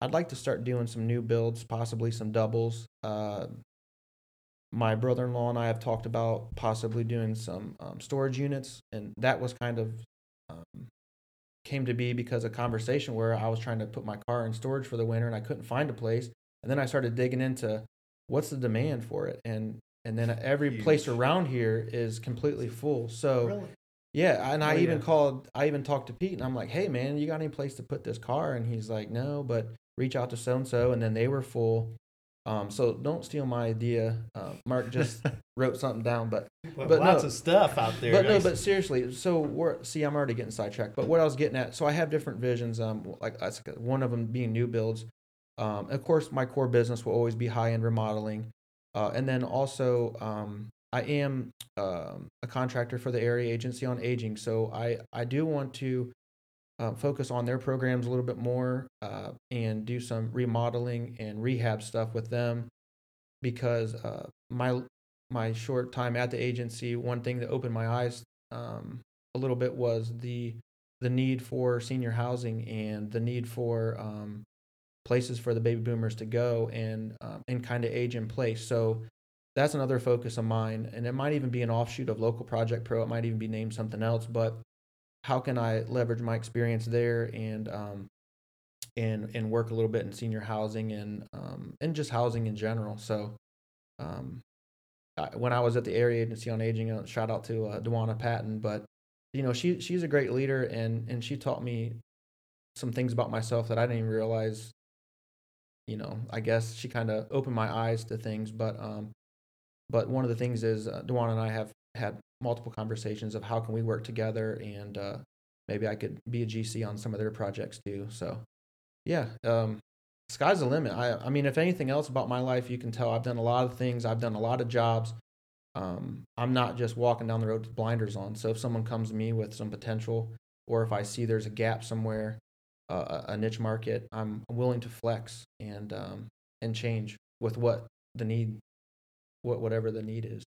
Speaker 3: I'd like to start doing some new builds, possibly some doubles. Uh, my brother-in-law and I have talked about possibly doing some um, storage units, and that was kind of um, came to be because a conversation where I was trying to put my car in storage for the winter and I couldn't find a place. And then I started digging into what's the demand for it, and and then every place around here is completely full. So
Speaker 4: Really?
Speaker 3: yeah, and I
Speaker 4: Oh,
Speaker 3: even
Speaker 4: yeah.
Speaker 3: called. I even talked to Pete, and I'm like, "Hey, man, you got any place to put this car?" And he's like, "No, but reach out to so and so." And then they were full. Um, so don't steal my idea. Uh, Mark just (laughs) wrote something down, but
Speaker 4: Well,
Speaker 3: But
Speaker 4: lots
Speaker 3: no.
Speaker 4: of stuff out there.
Speaker 3: but no, but seriously, so we're see, I'm already getting sidetracked. But what I was getting at, so I have different visions. Um, like one of them being new builds. Um, of course, my core business will always be high end remodeling, uh, and then also um, I am um, a contractor for the area agency on aging. So I I do want to uh, focus on their programs a little bit more uh, and do some remodeling and rehab stuff with them because uh, my my short time at the agency, one thing that opened my eyes um, a little bit was the the need for senior housing and the need for um, places for the baby boomers to go and um, and kind of age in place. So that's another focus of mine, and it might even be an offshoot of Local Project Pro. It might even be named something else, but how can I leverage my experience there and um, and and work a little bit in senior housing and um, and just housing in general. So um, I, when I was at the area agency on aging, uh, shout out to uh, Dewana Patton, but you know she she's a great leader and and she taught me some things about myself that I didn't even realize. You know, I guess she kind of opened my eyes to things, but um, but one of the things is uh, Dewana and I have had multiple conversations of how can we work together and uh, maybe I could be a GC on some of their projects too. So yeah, um, sky's the limit. I, I mean, if anything else about my life, you can tell I've done a lot of things. I've done a lot of jobs. Um, I'm not just walking down the road with blinders on. So if someone comes to me with some potential, or if I see there's a gap somewhere, uh, a niche market, I'm willing to flex and um, and change with what the need, what whatever the need is.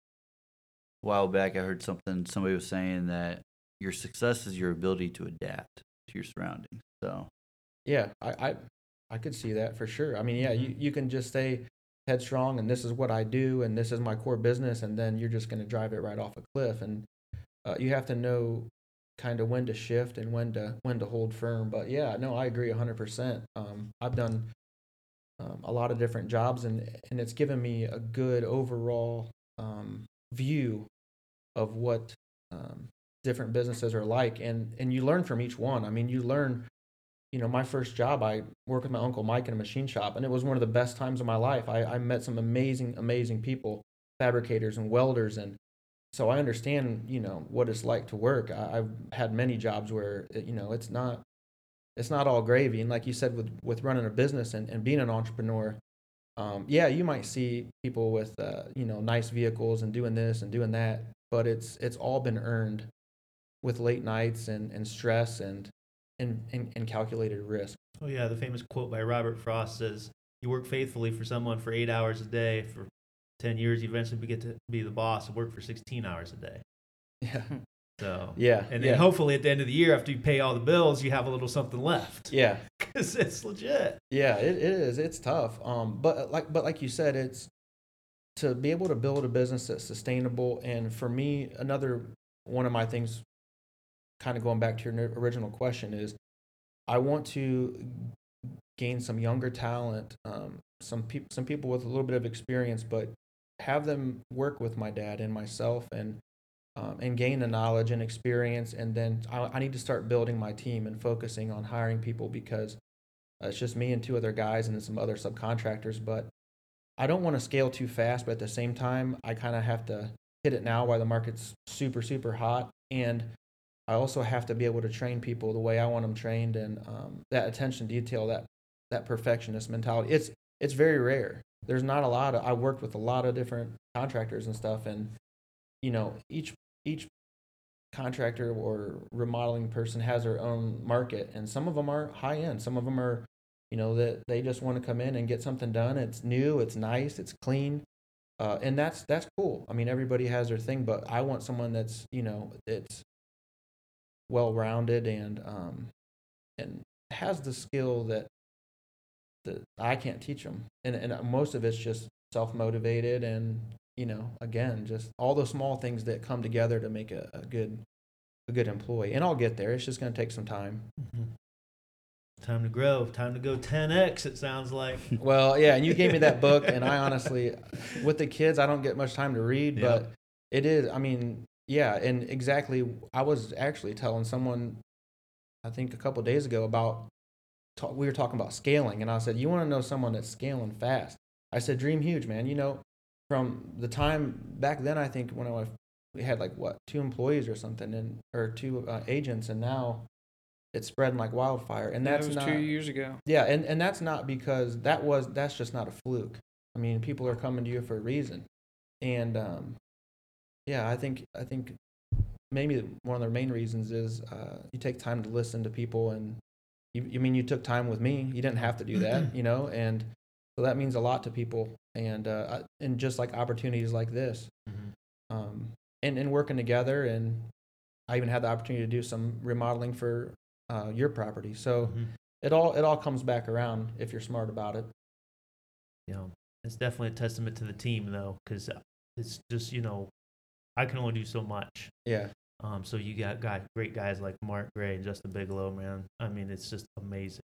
Speaker 5: A while back, I heard something. Somebody was saying that your success is your ability to adapt to your surroundings. So
Speaker 3: Yeah, I, I I could see that for sure. I mean, yeah, you, you can just stay headstrong and this is what I do and this is my core business and then you're just going to drive it right off a cliff and uh, you have to know kind of when to shift and when to when to hold firm. But yeah, no, I agree 100%. Um, I've done um, a lot of different jobs and and it's given me a good overall um, view of what um, different businesses are like, and and you learn from each one. I mean, you learn. You know, my first job, I worked with my uncle Mike in a machine shop, and it was one of the best times of my life. I, I met some amazing, amazing people, fabricators and welders, and so I understand, you know, what it's like to work. I, I've had many jobs where, it, you know, it's not, it's not all gravy. And like you said, with with running a business and, and being an entrepreneur, um, yeah, you might see people with, uh, you know, nice vehicles and doing this and doing that, but it's it's all been earned with late nights and, and stress and, and and and calculated risk.
Speaker 4: Oh yeah, the famous quote by Robert Frost says, "You work faithfully for someone for eight hours a day for ten years. You eventually get to be the boss and work for sixteen hours a day." (laughs)
Speaker 3: Yeah,
Speaker 4: So
Speaker 3: yeah,
Speaker 4: and then
Speaker 3: yeah,
Speaker 4: hopefully at the end of the year, after you pay all the bills, you have a little something left.
Speaker 3: yeah. (laughs)
Speaker 4: because it's legit.
Speaker 3: Yeah, it, it is. It's tough. Um, but like but like you said, it's to be able to build a business that's sustainable. And for me, another one of my things, kind of going back to your original question, is I want to gain some younger talent, um, some people, some people with a little bit of experience, but have them work with my dad and myself and um, and gain the knowledge and experience. And then I, I need to start building my team and focusing on hiring people because uh, it's just me and two other guys and then some other subcontractors. But I don't want to scale too fast, but at the same time, I kind of have to hit it now while the market's super, super hot. And I also have to be able to train people the way I want them trained and um, that attention detail, that that perfectionist mentality. It's it's very rare. There's not a lot of. I worked with a lot of different contractors and stuff, and you know each each contractor or remodeling person has their own market, and some of them are high end. Some of them are, you know, that they just want to come in and get something done. It's new, it's nice, it's clean, uh, and that's that's cool. I mean, everybody has their thing, but I want someone that's you know it's well rounded and um, and has the skill that that I can't teach them, and and most of it's just self motivated and you know again just all the small things that come together to make a, a good a good employee. And I'll get there. It's just going to take some time.
Speaker 4: Time to grow. Time to go 10x. It sounds like. (laughs)
Speaker 3: Well, yeah, and you gave me that book, and I honestly, with the kids, I don't get much time to read,
Speaker 4: Yeah.
Speaker 3: but it is. I mean, yeah, and exactly. I was actually telling someone, I think a couple of days ago about. Talk, we were talking about scaling, and I said, "You want to know someone that's scaling fast?" I said, "Dream huge, man. You know, from the time back then, I think when I was, we had like what two employees or something, and or two uh, agents, and now it's spreading like wildfire. And
Speaker 2: that
Speaker 3: that's
Speaker 2: was
Speaker 3: not
Speaker 2: two years ago.
Speaker 3: yeah, and, and that's not because that was that's just not a fluke. I mean, people are coming to you for a reason, and um, yeah, I think I think maybe one of the main reasons is uh, you take time to listen to people, and you, you mean you took time with me. You didn't have to do that, (clears throat) you know, and so that means a lot to people, and uh, and just like opportunities like this,
Speaker 4: Mhm.
Speaker 3: um, and and working together, and I even had the opportunity to do some remodeling for uh, your property, so
Speaker 4: Mhm.
Speaker 3: it all it all comes back around if you're smart about it.
Speaker 4: You know, it's definitely a testament to the team, though, because it's just you know, I can only do so much.
Speaker 3: Yeah,
Speaker 4: Um, so you got guy, great guys like Mark Gray and Justin Bigelow, man. I mean, it's just amazing.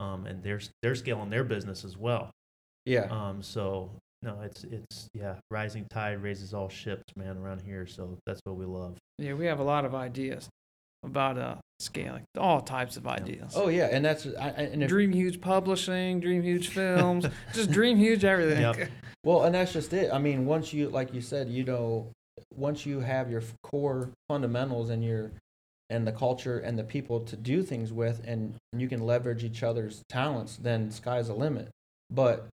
Speaker 4: Um, and they're they're scaling their business as well.
Speaker 3: yeah,
Speaker 4: Um, so no, it's it's yeah, rising tide raises all ships, man, around here. So that's what we love.
Speaker 2: Yeah, we have a lot of ideas about uh scaling, all types of ideas.
Speaker 3: oh yeah, and that's I, and if,
Speaker 2: Dream Huge Publishing, Dream Huge (laughs) Films, just Dream Huge everything.
Speaker 4: Yep. (laughs)
Speaker 3: well, and that's just it. I mean, once you like you said, you know, once you have your core fundamentals and your and the culture and the people to do things with, and you can leverage each other's talents, then sky's the limit. But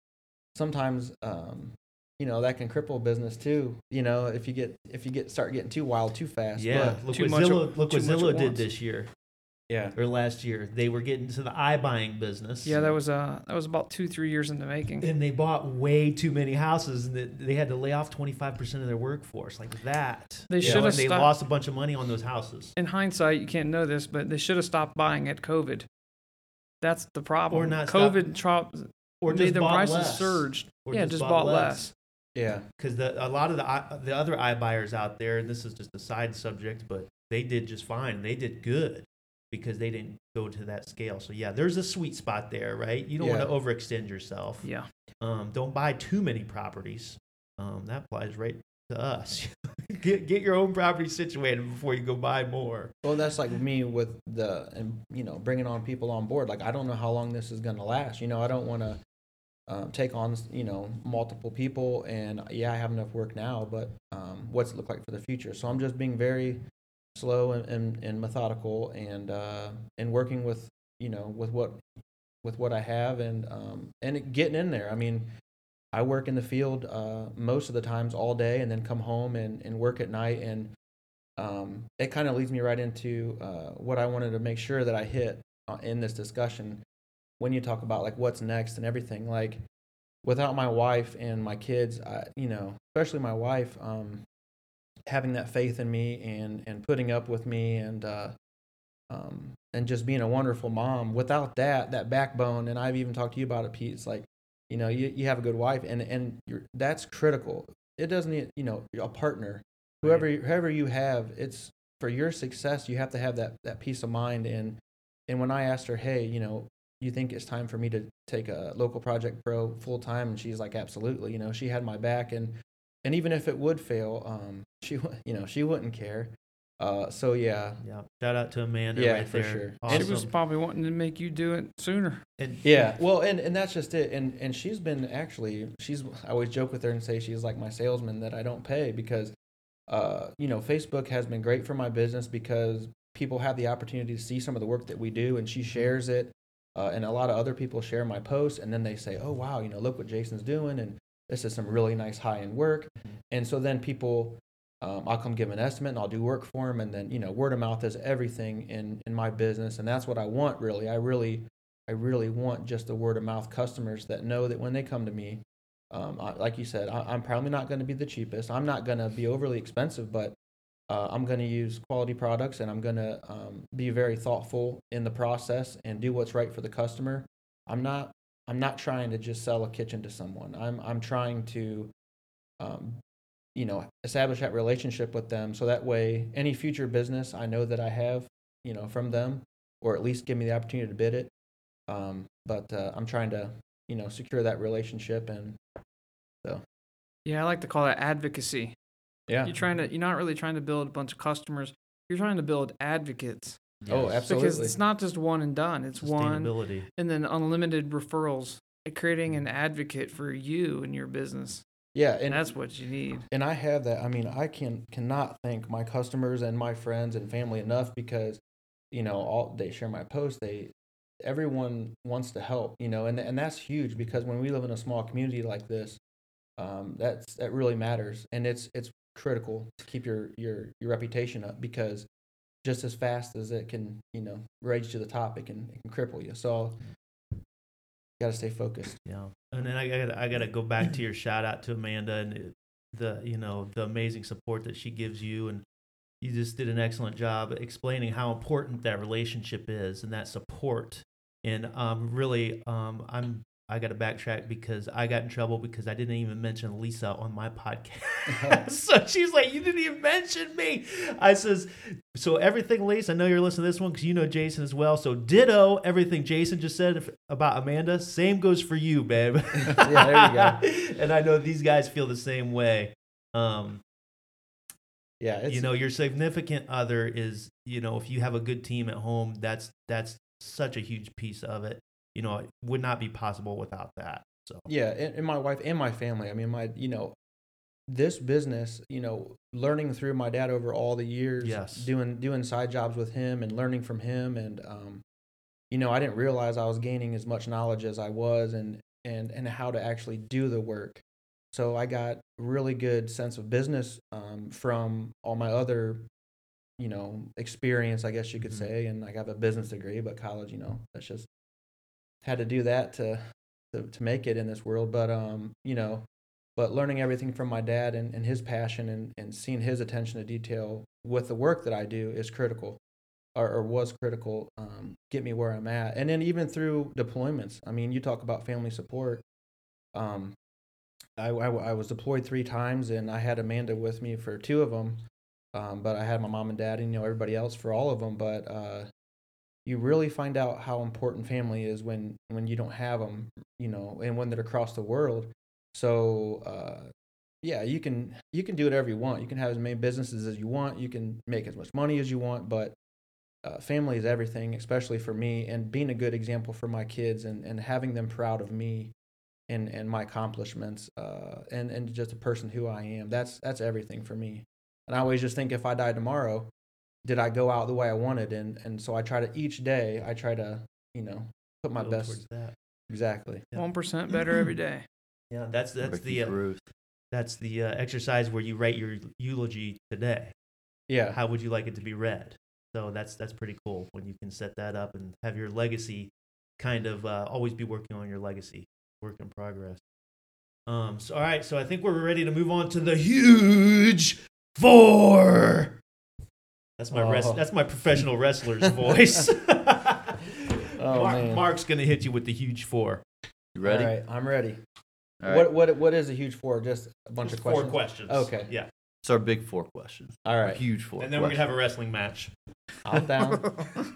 Speaker 3: sometimes, um, you know, that can cripple business too. You know, if you get if you get start getting too wild too fast.
Speaker 4: Yeah,
Speaker 3: But,
Speaker 4: look
Speaker 2: Too
Speaker 4: what
Speaker 2: much at-
Speaker 4: Zillow look what Zillow did
Speaker 2: once.
Speaker 4: this year
Speaker 3: yeah.
Speaker 4: or last year. They were getting to the iBuying business.
Speaker 2: Yeah, that was uh that was about two three years in the making.
Speaker 4: and they bought way too many houses, and they- they had to lay off twenty five percent of their workforce, like that.
Speaker 2: They should have
Speaker 4: They
Speaker 2: stopped.
Speaker 4: lost a bunch of money on those houses.
Speaker 2: In hindsight, you can't know this, but they should have stopped buying at COVID. That's the problem.
Speaker 4: Or not stop-
Speaker 2: COVID tro-
Speaker 4: Or
Speaker 2: made
Speaker 4: just
Speaker 2: the
Speaker 4: bought
Speaker 2: prices
Speaker 4: less.
Speaker 2: surged.
Speaker 4: Or
Speaker 2: yeah, just, bought, less.
Speaker 3: Yeah.
Speaker 4: because the a lot of the i- the other iBuyers out there, and this is just a side subject, but they did just fine. They did good because they didn't go to that scale. So yeah, there's a sweet spot there, right? You don't
Speaker 3: Yeah.
Speaker 4: want to overextend yourself.
Speaker 2: Yeah.
Speaker 4: Um, don't buy too many properties. Um, that applies right to us. (laughs) get get your own property situated before you go buy more.
Speaker 3: Well, that's like me with the, and you know, bringing on people on board. Like, I don't know how long this is going to last. You know, I don't want to um, take on, you know, multiple people. And yeah, I have enough work now, but um, what's it look like for the future? So I'm just being very slow and, and, and methodical and uh, and working with, you know, with what with what I have and um, and it- getting in there. I mean, I work in the field uh, most of the times all day, and then come home and, and work at night. And um, it kind of leads me right into uh, what I wanted to make sure that I hit uh, in this discussion when you talk about like what's next and everything. Like without my wife and my kids, I, you know, especially my wife, um, having that faith in me and and putting up with me and uh, um, and just being a wonderful mom. Without that, that backbone, and I've even talked to you about it, Pete. It's like you know you, you have a good wife and and you're, that's critical it doesn't need you know a partner whoever whoever you have it's for your success you have to have that that peace of mind and and when i asked her hey you know you think it's time for me to take a local project pro full time and she's like absolutely you know she had my back and and even if it would fail um (laughs) she wou- you know she wouldn't care uh so yeah
Speaker 4: Yeah. Shout out to Amanda
Speaker 3: Yeah,
Speaker 4: right
Speaker 3: for
Speaker 4: there.
Speaker 3: sure.
Speaker 2: She was probably wanting to make you do it sooner.
Speaker 4: And-
Speaker 3: Yeah, well, and and that's just it. And and she's been actually she's I always joke with her and say she's like my salesman that I don't pay because, uh, you know, Facebook has been great for my business because people have the opportunity to see some of the work that we do, and she shares it, uh, and a lot of other people share my posts, and then they say, oh wow, you know, look what Jason's doing, and this is some really nice high end work, and so then people. Um, I'll come give an estimate and I'll do work for them, and then you know, word of mouth is everything in in my business, and that's what I want really. I really I really want just the word of mouth customers that know that when they come to me, um, I, like you said, I, I'm probably not going to be the cheapest. I'm not going to be overly expensive, but uh, I'm going to use quality products and I'm going to um, be very thoughtful in the process and do what's right for the customer. I'm not I'm not trying to just sell a kitchen to someone. I'm I'm trying to um, you know establish that relationship with them so that way any future business I know that I have you know from them or at least give me the opportunity to bid it um, but uh, I'm trying to, you know, secure that relationship and so.
Speaker 2: Yeah, I like to call that advocacy.
Speaker 3: Yeah.
Speaker 2: You're trying to you're not really trying to build a bunch of customers. You're trying to build advocates.
Speaker 3: Oh, absolutely.
Speaker 2: Because it's not just one and done. It's one and then unlimited referrals. Creating an advocate for you and your business.
Speaker 3: Yeah,
Speaker 2: And
Speaker 3: and
Speaker 2: that's what you need.
Speaker 3: and I have that. I mean, I can cannot thank my customers and my friends and family enough because, you know, all they share my posts. They, everyone wants to help. You know, and and that's huge because when we live in a small community like this, um, that's that really matters, and it's it's critical to keep your your your reputation up because just as fast as it can, you know, rage to the top, it can it can cripple you. So, you got to stay focused.
Speaker 4: Yeah, and then I got I got to go back to your (clears throat) shout out to Amanda and the you know the amazing support that she gives you, and you just did an excellent job explaining how important that relationship is and that support. And um, really, um, I'm I got to backtrack because I got in trouble because I didn't even mention Lisa on my podcast. (laughs) (laughs) so she's like, "You didn't even mention me." I says, "So everything, Lisa. I know you're listening to this one because you know Jason as well. So ditto everything Jason just said about Amanda. Same goes for you, babe. (laughs)
Speaker 3: Yeah, there
Speaker 4: you go. and I know these guys feel the same way. Um,
Speaker 3: Yeah, it's,
Speaker 4: you know, your significant other is, you know, if you have a good team at home, that's that's such a huge piece of it. You know, it would not be possible without that. So
Speaker 3: Yeah, and, and my wife and my family. I mean, my you know, this business. You know, learning through my dad over all the years.
Speaker 4: Yes.
Speaker 3: Doing doing side jobs with him and learning from him, and um, you know, I didn't realize I was gaining as much knowledge as I was, and and and how to actually do the work. So I got really good sense of business um, from all my other, you know, experience. I guess you could
Speaker 4: Mhm.
Speaker 3: say, and I have a business degree, but college, you know, that's just had to do that to to, to make it in this world. But um, you know, but learning everything from my dad and, and his passion and, and seeing his attention to detail with the work that I do is critical, or, or was critical. Um, get me where I'm at, and then even through deployments. I mean, you talk about family support. Um, I, I, I was deployed three times, and I had Amanda with me for two of them. Um, but I had my mom and dad, and you know everybody else for all of them. But uh, you really find out how important family is when when you don't have them, you know, and when they're across the world. So uh, yeah, you can you can do whatever you want. You can have as many businesses as you want. You can make as much money as you want, but uh, family is everything, especially for me. And being a good example for my kids and, and having them proud of me and and my accomplishments uh, and and just a person who I am. That's that's everything for me. And I always just think if I die tomorrow, did I go out the way I wanted? And and so I try to each day I try to you know put my
Speaker 4: Build
Speaker 3: best
Speaker 4: towards that.
Speaker 3: exactly.
Speaker 4: Yeah.
Speaker 2: One percent better every day. (clears throat)
Speaker 4: Yeah, that's that's
Speaker 5: Ricky
Speaker 4: the uh, that's the uh, exercise where you write your eulogy today.
Speaker 3: Yeah.
Speaker 4: How would you like it to be read? So that's that's pretty cool when you can set that up and have your legacy kind of uh, always be working on your legacy, work in progress. Um. So all right. So I think we're ready to move on to the huge four. That's my rest,
Speaker 3: Oh.
Speaker 4: that's my professional wrestler's (laughs) voice.
Speaker 3: Oh, (laughs)
Speaker 4: Mark,
Speaker 3: man.
Speaker 4: Mark's gonna hit you with the huge four.
Speaker 5: You ready?
Speaker 3: All right, I'm ready.
Speaker 5: All right.
Speaker 3: What what what is a huge four? Just a bunch
Speaker 4: Just
Speaker 3: of questions.
Speaker 4: Four questions.
Speaker 3: Okay.
Speaker 4: Yeah.
Speaker 5: It's our big four questions.
Speaker 3: All right.
Speaker 5: Our
Speaker 3: right.
Speaker 5: huge four.
Speaker 4: And then we're gonna have a wrestling match.
Speaker 3: I'm down.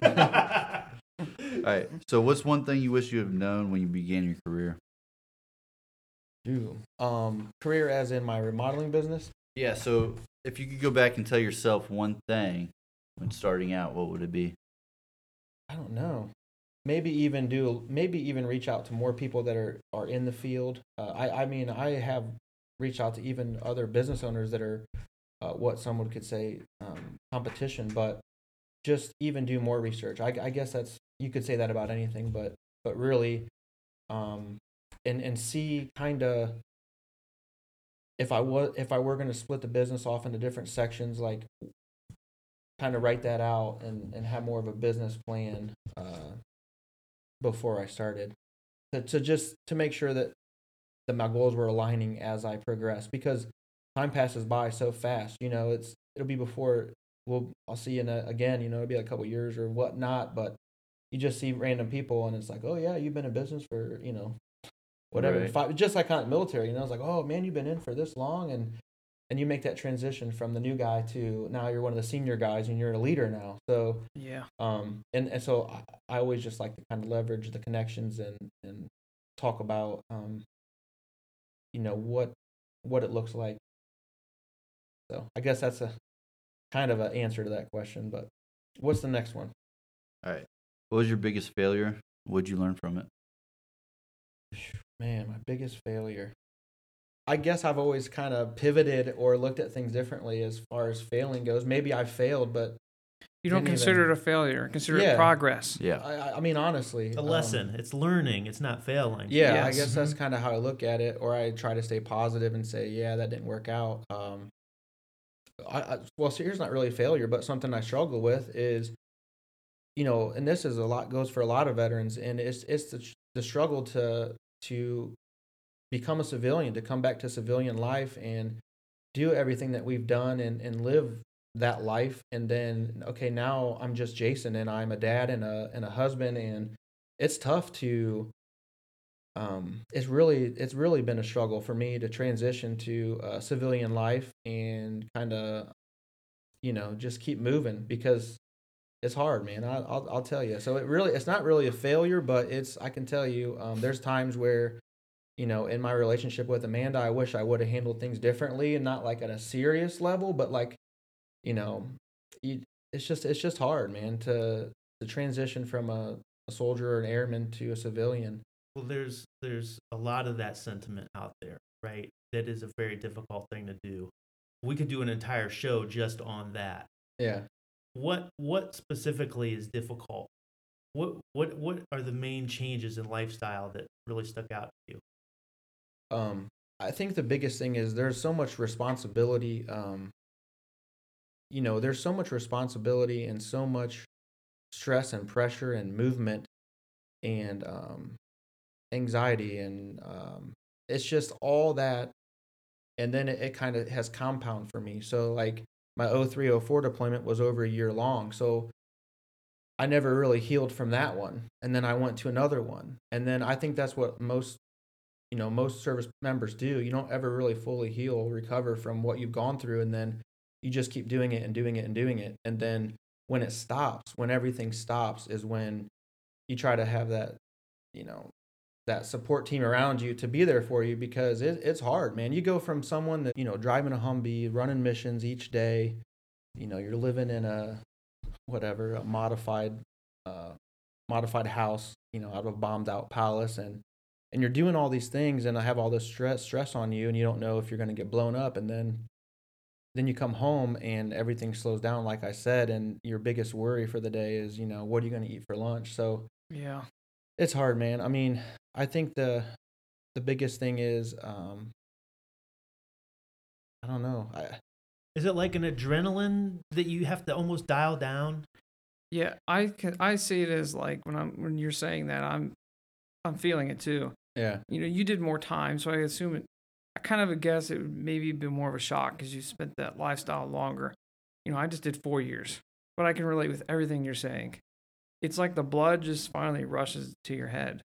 Speaker 3: (laughs)
Speaker 5: All right. So, what's one thing you wish you have known when you began your career?
Speaker 3: Ooh. Um, career as in my remodeling business.
Speaker 5: Yeah. So, if you could go back and tell yourself one thing when starting out, what would it be?
Speaker 3: I don't know. Maybe even do maybe even reach out to more people that are are in the field. Uh, I I mean I have reached out to even other business owners that are uh, what someone could say um, competition, but just even do more research. I, I guess that's you could say that about anything, but but really, um, and and see kind of if I was if I were going to split the business off into different sections, like kind of write that out and and have more of a business plan uh, before I started to, to just to make sure that that my goals were aligning as I progress because time passes by so fast. You know, it's it'll be before we'll I'll see you in a, again. You know, it'll be like a couple years or whatnot, but you just see random people and it's like, oh yeah, you've been in business for you know whatever
Speaker 5: Right.
Speaker 3: five, just like kind of military. You know, it's like, oh man, you've been in for this long and and you make that transition from the new guy to now you're one of the senior guys and you're a leader now. So
Speaker 2: Yeah.
Speaker 3: um, and, and so I, I always just like to kind of leverage the connections and, and talk about, um, you know, what, what it looks like. So I guess that's a kind of an answer to that question, but what's the next one?
Speaker 5: All right. What was your biggest failure? What'd you learn from it?
Speaker 3: Man, my biggest failure. I guess I've always kind of pivoted or looked at things differently as far as failing goes. Maybe I failed, but
Speaker 2: You don't consider
Speaker 3: even-
Speaker 2: it a failure. Consider
Speaker 3: Yeah.
Speaker 2: it progress.
Speaker 5: Yeah.
Speaker 3: I, I- I mean, honestly,
Speaker 4: It's a
Speaker 3: um,
Speaker 4: lesson. it's learning. It's not failing.
Speaker 3: Yeah, I
Speaker 2: Yes.
Speaker 3: guess that's kind of how I look at it, or I try to stay positive and say, yeah, that didn't work out. Um, I, I well, so here's not really a failure, but something I struggle with is, you know, and this is a lot goes for a lot of veterans, and it's it's the, the struggle to to become a civilian, to come back to civilian life and do everything that we've done and and live that life, and then okay, now I'm just Jason, and I'm a dad and a and a husband, and it's tough to um, it's really it's really been a struggle for me to transition to civilian life and kind of you know just keep moving because it's hard man I, I'll, I'll tell you so it really it's not really a failure but it's i can tell you um, there's times where you know in my relationship with amanda i wish i would have handled things differently and not like at a serious level but like you know you, it's just it's just hard man to to transition from a, a soldier or an airman to a civilian
Speaker 4: Well, there's there's a lot of that sentiment out there, right? That is a very difficult thing to do. We could do an entire show just on that.
Speaker 3: yeah
Speaker 4: What what specifically is difficult? What what what are the main changes in lifestyle that really stuck out to you?
Speaker 3: um i think the biggest thing is there's so much responsibility um you know there's so much responsibility and so much stress and pressure and movement and um anxiety and um it's just all that and then it, it kind of has compound for me so like my 0304 deployment was over a year long so i never really healed from that one. And then i went to another one. And then i think that's what most you know most service members do. You don't ever really fully heal recover from what you've gone through and then you just keep doing it and doing it and doing it. And then when it stops when everything stops is when you try to have that you know that support team around you to be there for you because it, it's hard, man. You go from someone that you know driving a Humvee, running missions each day, you know, you're living in a whatever a modified uh, modified house, you know, out of a bombed out palace, and and you're doing all these things, and I have all this stress stress on you, and you don't know if you're going to get blown up, and then then you come home and everything slows down, like I said, and your biggest worry for the day is, you know, what are you going to eat for lunch? So
Speaker 2: Yeah.
Speaker 3: It's hard, man. I mean, I think the the biggest thing is, um, I don't know. I,
Speaker 4: Is it like an adrenaline that you have to almost dial down?
Speaker 2: Yeah, I can, I see it as like when I'm when you're saying that I'm I'm feeling it too.
Speaker 3: yeah,
Speaker 2: You know, you did more time, so I assume it. I kind of guess it would maybe be more of a shock because you spent that lifestyle longer. You know, I just did four years, but I can relate with everything you're saying. It's like the blood just finally rushes to your head.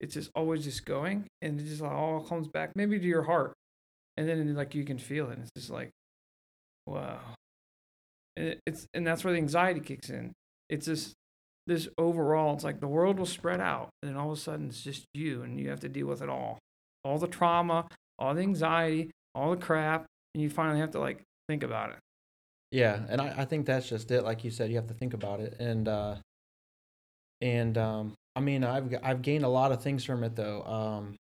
Speaker 2: It's just always just going, and it just all comes back maybe to your heart, and then like you can feel it. It's just like, wow. And it's and that's where the anxiety kicks in. It's just this overall. It's like the world will spread out, and then all of a sudden it's just you, and you have to deal with it all, all the trauma, all the anxiety, all the crap, and you finally have to like think about it.
Speaker 3: yeah, and I, I think that's just it. Like you said, you have to think about it, and uh, and um, I mean, I've I've gained a lot of things from it though. Um,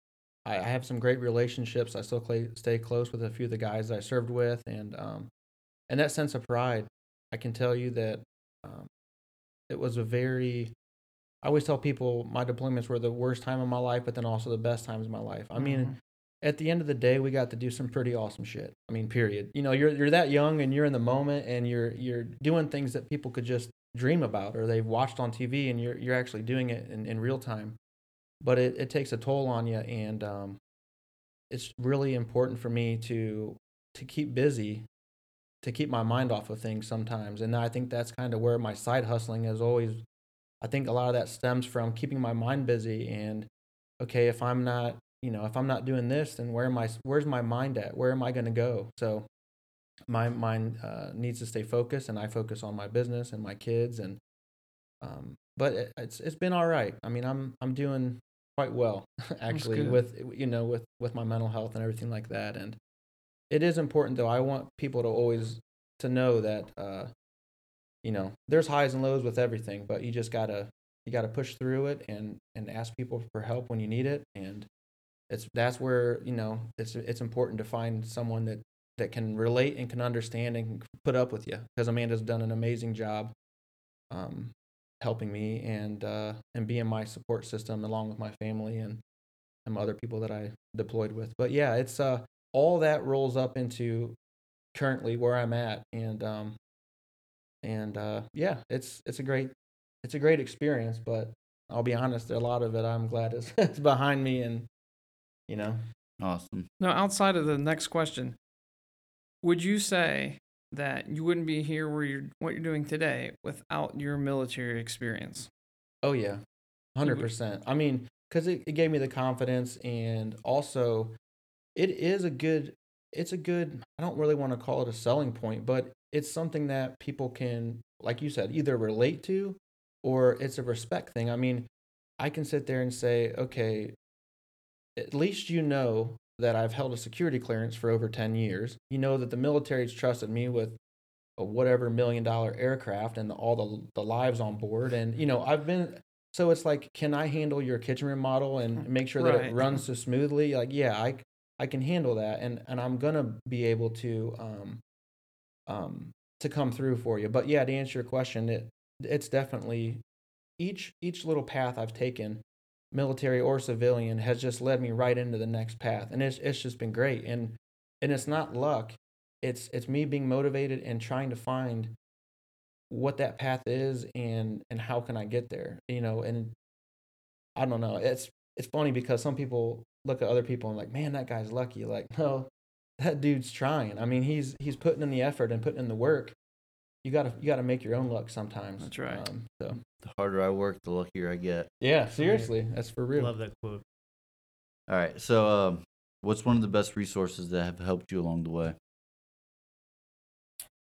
Speaker 3: I, I have some great relationships. I still cla stay close with a few of the guys that I served with, and um, and that sense of pride. I can tell you that um, it was a very. I always tell people my deployments were the worst time of my life, but then also the best times of my life. I mean,
Speaker 2: Mhm.
Speaker 3: at the end of the day, we got to do some pretty awesome shit. I mean, period. You know, you're you're that young and you're in the moment and you're you're doing things that people could just dream about or they've watched on TV and you're you're actually doing it in, in real time. But it, it takes a toll on you and um, it's really important for me to to keep busy, to keep my mind off of things sometimes. And I think that's kind of where my side hustling is always I think a lot of that stems from keeping my mind busy and okay, if I'm not you know, if I'm not doing this, then where am I? Where's my mind at? Where am I going to go? So, my mind uh, needs to stay focused, and I focus on my business and my kids, and um, but it, it's it's been all right. I mean, I'm I'm doing quite well (laughs) actually with you know with with my mental health and everything like that, and it is important though. I want people to always to know that uh, you know there's highs and lows with everything, but you just gotta you gotta push through it and and ask people for help when you need it, and it's that's where you know it's it's important to find someone that that can relate and can understand and can put up with you because Amanda's done an amazing job um, helping me and uh, and being my support system along with my family and some other people that I deployed with. But yeah, it's uh all that rolls up into currently where I'm at and um and uh yeah, it's it's a great it's a great experience, but I'll be honest, a lot of it I'm glad is (laughs) it's behind me and you know
Speaker 5: Awesome.
Speaker 2: Now, outside of the next question, would you say that you wouldn't be here where you're what you're doing today without your military experience?
Speaker 3: Oh yeah, hundred percent. I mean, because it, it gave me the confidence, and also, it is a good. It's a good. I don't really want to call it a selling point, but it's something that people can, like you said, either relate to, or it's a respect thing. I mean, I can sit there and say, okay, at least you know that I've held a security clearance for over ten years. You know that the military's trusted me with a whatever million dollar aircraft and all the the lives on board and you know i've been so it's like can i handle your kitchen remodel and make sure that
Speaker 2: Right.
Speaker 3: it runs so smoothly like yeah i i can handle that and and i'm gonna be able to um um to come through for you but yeah to answer your question it it's definitely each each little path i've taken military or civilian has just led me right into the next path. And it's it's just been great. And and it's not luck. It's it's me being motivated and trying to find what that path is and and how can I get there you know? And I don't know. It's it's funny because some people look at other people and like man that guy's lucky. Like (laughs) no that dude's trying. I mean he's he's putting in the effort and putting in the work you gotta you gotta make your own luck sometimes
Speaker 2: That's right.
Speaker 3: um, so
Speaker 5: The harder I work, the luckier I get.
Speaker 3: yeah seriously that's for real
Speaker 4: Love that quote.
Speaker 5: All right. So, um, what's one of the best resources that have helped you along the way?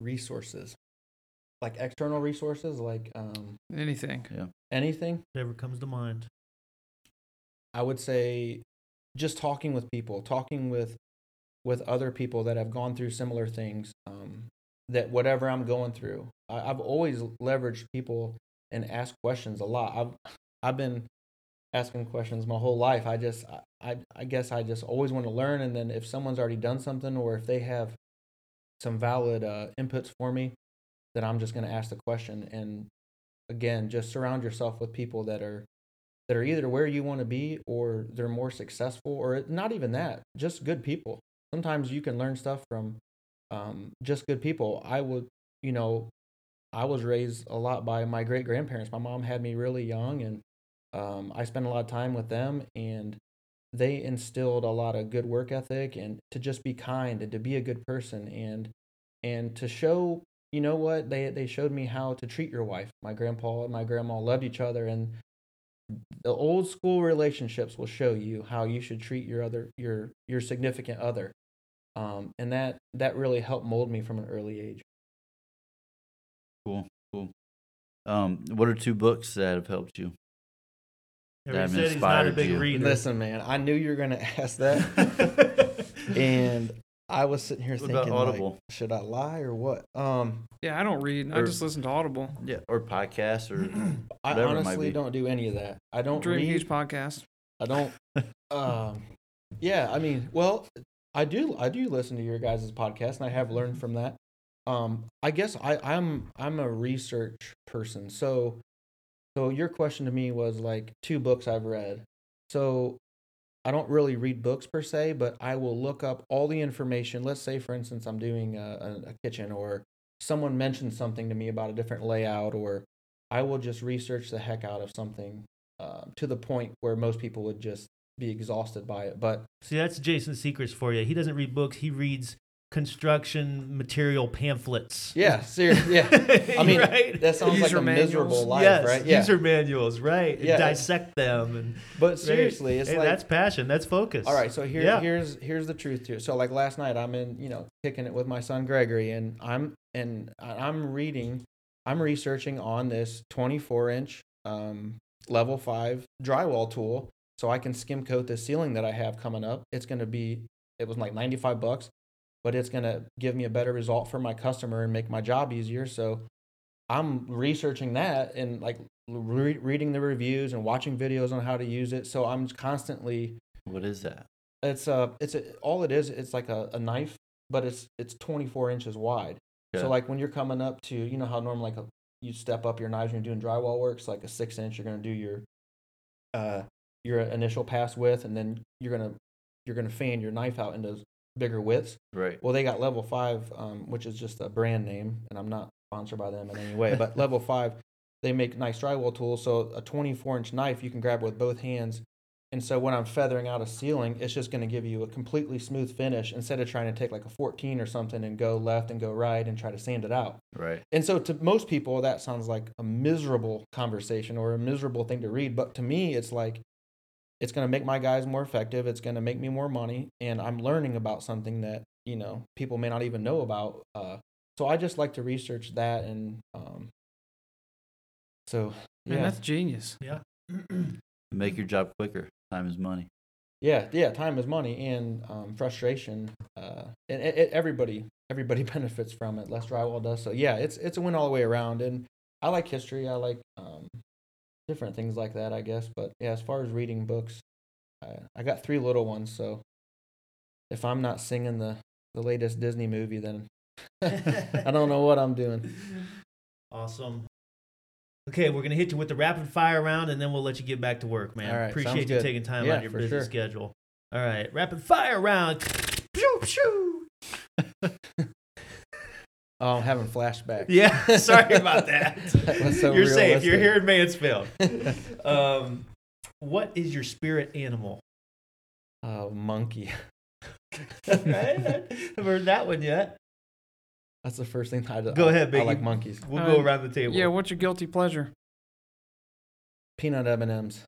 Speaker 3: resources like external resources like um
Speaker 2: Anything? Yeah.
Speaker 3: Anything
Speaker 4: Whatever comes to mind.
Speaker 3: I would say just talking with people, talking with with other people that have gone through similar things. Um, that whatever I'm going through, I, I've always leveraged people and asked questions a lot. I've I've been asking questions my whole life. I just I I guess I just always want to learn, and then if someone's already done something or if they have some valid uh, inputs for me, then I'm just going to ask the question. And again, just surround yourself with people that are that are either where you want to be or they're more successful or not even that, just good people. Sometimes you can learn stuff from um, just good people. I would, you know, I was raised a lot by my great grandparents. My mom had me really young, and um, I spent a lot of time with them, and they instilled a lot of good work ethic and to just be kind and to be a good person and and to show you know what they they showed me how to treat your wife my grandpa and my grandma loved each other and the old school relationships will show you how you should treat your other your your significant other um, and that that really helped mold me from an early age
Speaker 5: Cool, cool. Um, what are two books that have helped you?
Speaker 4: He
Speaker 5: That
Speaker 4: said he's not a
Speaker 5: inspired
Speaker 4: big
Speaker 5: you.
Speaker 4: reader.
Speaker 3: listen man i knew you were going (laughs) to ask that (laughs) and i was sitting here
Speaker 5: What
Speaker 3: thinking
Speaker 5: about
Speaker 3: like, should i lie or what um
Speaker 2: Yeah, I don't read. I just listen to Audible.
Speaker 5: Yeah, or podcasts or (clears throat)
Speaker 3: i
Speaker 5: Whatever it might
Speaker 3: honestly
Speaker 5: be.
Speaker 3: don't do any of that i don't
Speaker 2: Dream
Speaker 3: read
Speaker 2: Huge podcast.
Speaker 3: I don't. (laughs) um, yeah, I mean, well, I do. I do listen to your guys' podcast, and I have learned from that. Um, I guess I, I'm I'm a research person, so so your question to me was like two books I've read. So I don't really read books per se, but I will look up all the information. Let's say, for instance, I'm doing a, a, kitchen, or someone mentioned something to me about a different layout, or I will just research the heck out of something uh, to the point where most people would just be exhausted by it. But
Speaker 4: See, that's Jason's secrets for you. He doesn't read books. He reads construction material pamphlets.
Speaker 3: yeah, seriously, yeah. (laughs) I mean,
Speaker 4: Right?
Speaker 3: that sounds like
Speaker 2: User
Speaker 3: a miserable life,
Speaker 4: yes,
Speaker 3: right? Yeah.
Speaker 4: user manuals, right? And
Speaker 3: Yeah.
Speaker 4: dissect them and
Speaker 3: but seriously,
Speaker 4: right.
Speaker 3: it's
Speaker 4: Hey,
Speaker 3: like
Speaker 4: that's passion. That's focus.
Speaker 3: All right, so here,
Speaker 4: Yeah.
Speaker 3: here's here's the truth to it. So like last night, I'm in, you know, kicking it with my son Gregory, and I'm and I'm reading, I'm researching on this 24 inch um, level five drywall tool, so I can skim coat this ceiling that I have coming up. It's gonna be, it was like 95 bucks, but it's gonna give me a better result for my customer and make my job easier. So I'm researching that and like re- reading the reviews and watching videos on how to use it. So I'm constantly
Speaker 5: what is that?
Speaker 3: it's a it's a, all it is it's like a, a knife but it's it's 24 inches wide
Speaker 5: Okay.
Speaker 3: so like when you're coming up to you know how normally like a, you step up your knives when you're doing drywall work it's like a six inch you're going to do your uh your initial pass width and then you're to you're to fan your knife out into bigger widths
Speaker 5: Right.
Speaker 3: well they got level five um, which is just a brand name and i'm not sponsored by them in any way but (laughs) level five they make nice drywall tools so a 24 inch knife you can grab with both hands and so when i'm feathering out a ceiling it's just going to give you a completely smooth finish instead of trying to take like a 14 or something and go left and go right and try to sand it out
Speaker 5: Right.
Speaker 3: and so to most people that sounds like a miserable conversation or a miserable thing to read but to me it's like it's going to make my guys more effective it's going to make me more money and i'm learning about something that you know people may not even know about uh, so i just like to research that and um, so
Speaker 2: Man,
Speaker 3: yeah
Speaker 2: that's genius.
Speaker 5: Yeah (clears throat) make your job quicker. Time is money.
Speaker 3: yeah yeah time is money and um, frustration uh, and it, it, everybody everybody (laughs) benefits from it less drywall does so yeah it's it's a win all the way around and i like history i like um, different things like that i guess but yeah as far as reading books i, I got three little ones so if i'm not singing the the latest disney movie then (laughs) i don't know what i'm doing
Speaker 4: Awesome. Okay, we're gonna hit you with the rapid fire round, and then we'll let you get back to work, man.
Speaker 3: All right,
Speaker 4: Appreciate you
Speaker 3: good.
Speaker 4: taking time
Speaker 3: Yeah,
Speaker 4: out of your busy
Speaker 3: sure.
Speaker 4: schedule. All right, rapid fire round. (laughs) Pew, pew. (laughs)
Speaker 3: oh i'm having flashbacks
Speaker 4: Yeah, (laughs) sorry (laughs) about that.
Speaker 3: That so
Speaker 4: You're safe. You're here in Mansfield. (laughs) Um, what is your spirit animal?
Speaker 3: oh monkey
Speaker 4: right? I haven't heard that one yet.
Speaker 3: that's the first thing i
Speaker 4: Go
Speaker 3: I-
Speaker 4: ahead,
Speaker 3: i like monkeys
Speaker 4: We'll
Speaker 2: Uh,
Speaker 4: go around the table.
Speaker 2: Yeah, what's your guilty pleasure?
Speaker 3: peanut m&ms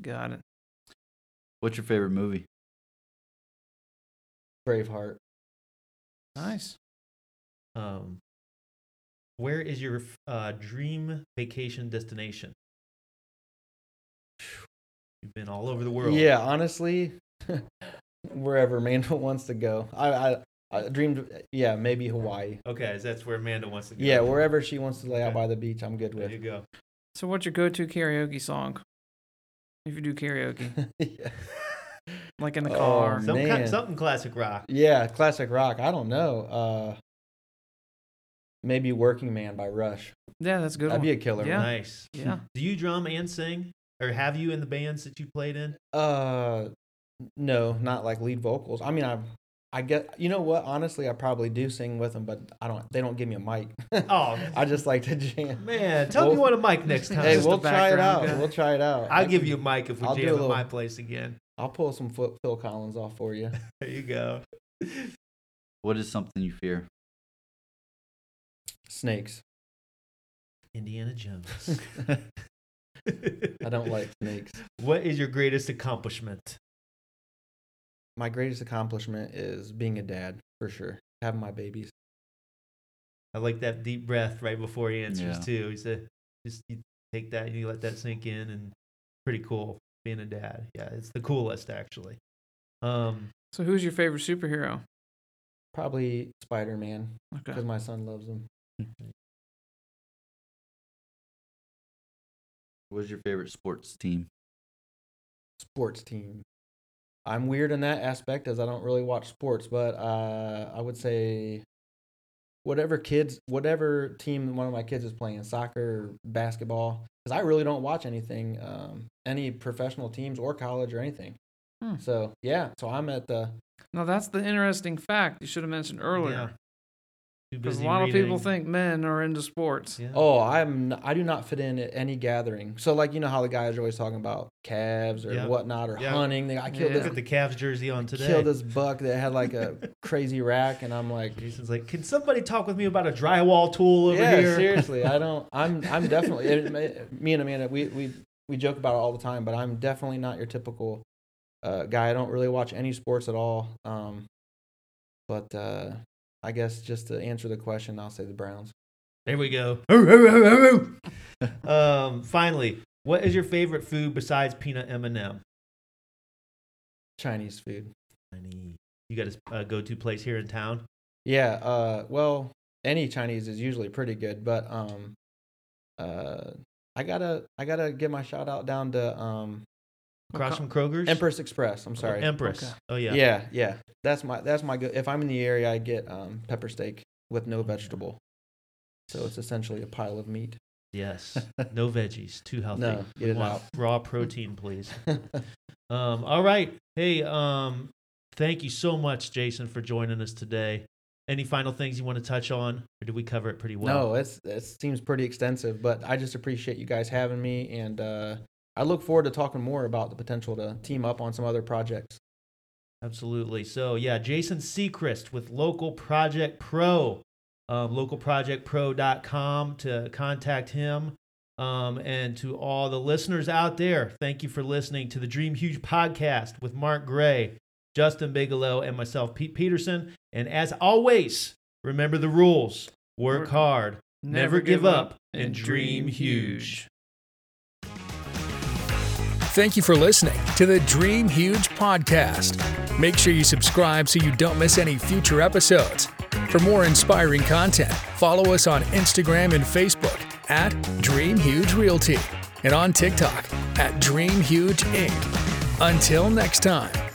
Speaker 2: Got it.
Speaker 5: What's your favorite movie?
Speaker 3: braveheart
Speaker 2: Nice.
Speaker 4: Um, where is your uh, dream vacation destination? (sighs) You've been all over the world.
Speaker 3: Yeah, honestly, (laughs) wherever Amanda (laughs) wants to go. I, I I dreamed, yeah, maybe Hawaii.
Speaker 4: Okay, so that's where Amanda wants to go.
Speaker 3: Yeah, wherever she wants to lay out
Speaker 4: Okay.
Speaker 3: by the beach, I'm good with.
Speaker 4: There
Speaker 3: with.
Speaker 4: you go.
Speaker 2: So, what's your go-to karaoke song? If you do karaoke, (laughs)
Speaker 3: yeah.
Speaker 2: like in the
Speaker 3: Oh,
Speaker 2: car.
Speaker 4: Some kind, something classic rock.
Speaker 3: yeah, classic rock. I don't know. Uh, maybe Working Man by Rush.
Speaker 2: Yeah, that's a good
Speaker 3: That'd
Speaker 2: one.
Speaker 3: be a killer.
Speaker 2: Yeah.
Speaker 3: one.
Speaker 4: Nice.
Speaker 2: yeah.
Speaker 4: Do you drum and sing, or have you in the bands that you played in?
Speaker 3: Uh, no, not like lead vocals. I mean, I, I get. You know what? Honestly, I probably do sing with them, but I don't. They don't give me a mic. (laughs)
Speaker 4: Oh,
Speaker 3: I just like to jam.
Speaker 4: man, tell me you
Speaker 3: Well-
Speaker 4: want a mic next (laughs) time.
Speaker 3: Hey, we'll try it out.
Speaker 2: guy.
Speaker 3: We'll try it out.
Speaker 4: I'll
Speaker 3: I
Speaker 4: give
Speaker 3: can-
Speaker 4: you a mic if we
Speaker 3: I'll do a
Speaker 4: jam at
Speaker 3: little-
Speaker 4: my place again.
Speaker 3: I'll pull some Phil Phil Collins off for you. (laughs)
Speaker 4: There you go.
Speaker 5: What is something you fear?
Speaker 3: Snakes.
Speaker 4: Indiana Jones. (laughs) (laughs)
Speaker 3: I don't like snakes.
Speaker 4: What is your greatest accomplishment?
Speaker 3: My greatest accomplishment is being a dad, for sure. Having my babies.
Speaker 4: I like that deep breath right before he answers
Speaker 5: Yeah.
Speaker 4: too. He said, "Just you take that, you let that sink in, and pretty cool being a dad. Yeah, it's the coolest actually." Um,
Speaker 2: So, who's your favorite superhero?
Speaker 3: Probably Spider Man,
Speaker 2: Okay.
Speaker 3: because my son loves him.
Speaker 5: What's your favorite sports team?
Speaker 3: Sports team. I'm weird in that aspect as I don't really watch sports, but uh, I would say whatever kids, whatever team one of my kids is playing, soccer, basketball, because I really don't watch anything, um, any professional teams or college or anything.
Speaker 2: Hmm.
Speaker 3: So yeah, so I'm at the
Speaker 2: Now, that's the interesting fact you should have mentioned
Speaker 4: yeah.
Speaker 2: earlier.
Speaker 4: Too
Speaker 2: Because a
Speaker 4: busy
Speaker 2: lot of people think men are into sports.
Speaker 4: Yeah.
Speaker 3: Oh, I'm. I do not fit in at any gathering. So, like, you know how the guys are always talking about Cavs or
Speaker 4: Yeah.
Speaker 3: whatnot or
Speaker 4: Yeah.
Speaker 3: hunting. They, I killed
Speaker 2: Yeah.
Speaker 4: Look at
Speaker 3: this,
Speaker 4: the Cavs jersey on today.
Speaker 3: killed this buck that had like a (laughs) crazy rack, and I'm like,
Speaker 4: Jason's like, "Can somebody talk with me about a drywall tool over
Speaker 3: yeah,
Speaker 4: here?"
Speaker 3: seriously, I don't. (laughs) I'm. I'm definitely. It, it- me and Amanda, we we we joke about it all the time, but I'm definitely not your typical uh, guy. I don't really watch any sports at all. Um, but uh, I guess just to answer the question, I'll say the Browns.
Speaker 4: There we go. (laughs) um, finally, what is your favorite food besides peanut M&M?
Speaker 3: Chinese food.
Speaker 4: Any- You got a uh, go-to place here in town?
Speaker 3: Yeah, uh, well, any Chinese is usually pretty good, but um, uh, I gotta I gotta give my shout out down to um,
Speaker 4: Across
Speaker 2: Okay.
Speaker 4: from Kroger's?
Speaker 3: Empress Express. I'm sorry.
Speaker 4: Empress.
Speaker 2: Okay.
Speaker 4: Oh yeah.
Speaker 3: yeah. yeah, That's my that's my good. If I'm in the area, I get um pepper steak with no vegetable, so it's essentially a pile of meat.
Speaker 4: Yes. (laughs) No veggies. Too healthy.
Speaker 3: No, get it out.
Speaker 4: Raw protein, please. (laughs) Um, all right. Hey, um, thank you so much, Jason, for joining us today. Any final things you want to touch on, or did we cover it pretty well?
Speaker 3: no, it's it seems pretty extensive, but I just appreciate you guys having me, and uh, I look forward to talking more about the potential to team up on some other projects.
Speaker 4: Absolutely. So yeah, Jason Secrist with Local Project Pro, um, localprojectpro.com to contact him. Um, and to all the listeners out there, thank you for listening to the Dream Huge podcast with Mark Gray, Justin Bigelow, and myself, Pete Peterson. And as always, remember the rules: work
Speaker 2: Work-
Speaker 4: hard, never, give up, and dream huge.
Speaker 1: Thank you for listening to the Dream Huge podcast. Make sure you subscribe so you don't miss any future episodes. For more inspiring content, follow us on Instagram and Facebook at Dream Huge Realty and on TikTok at Dream Huge Inc. Until next time.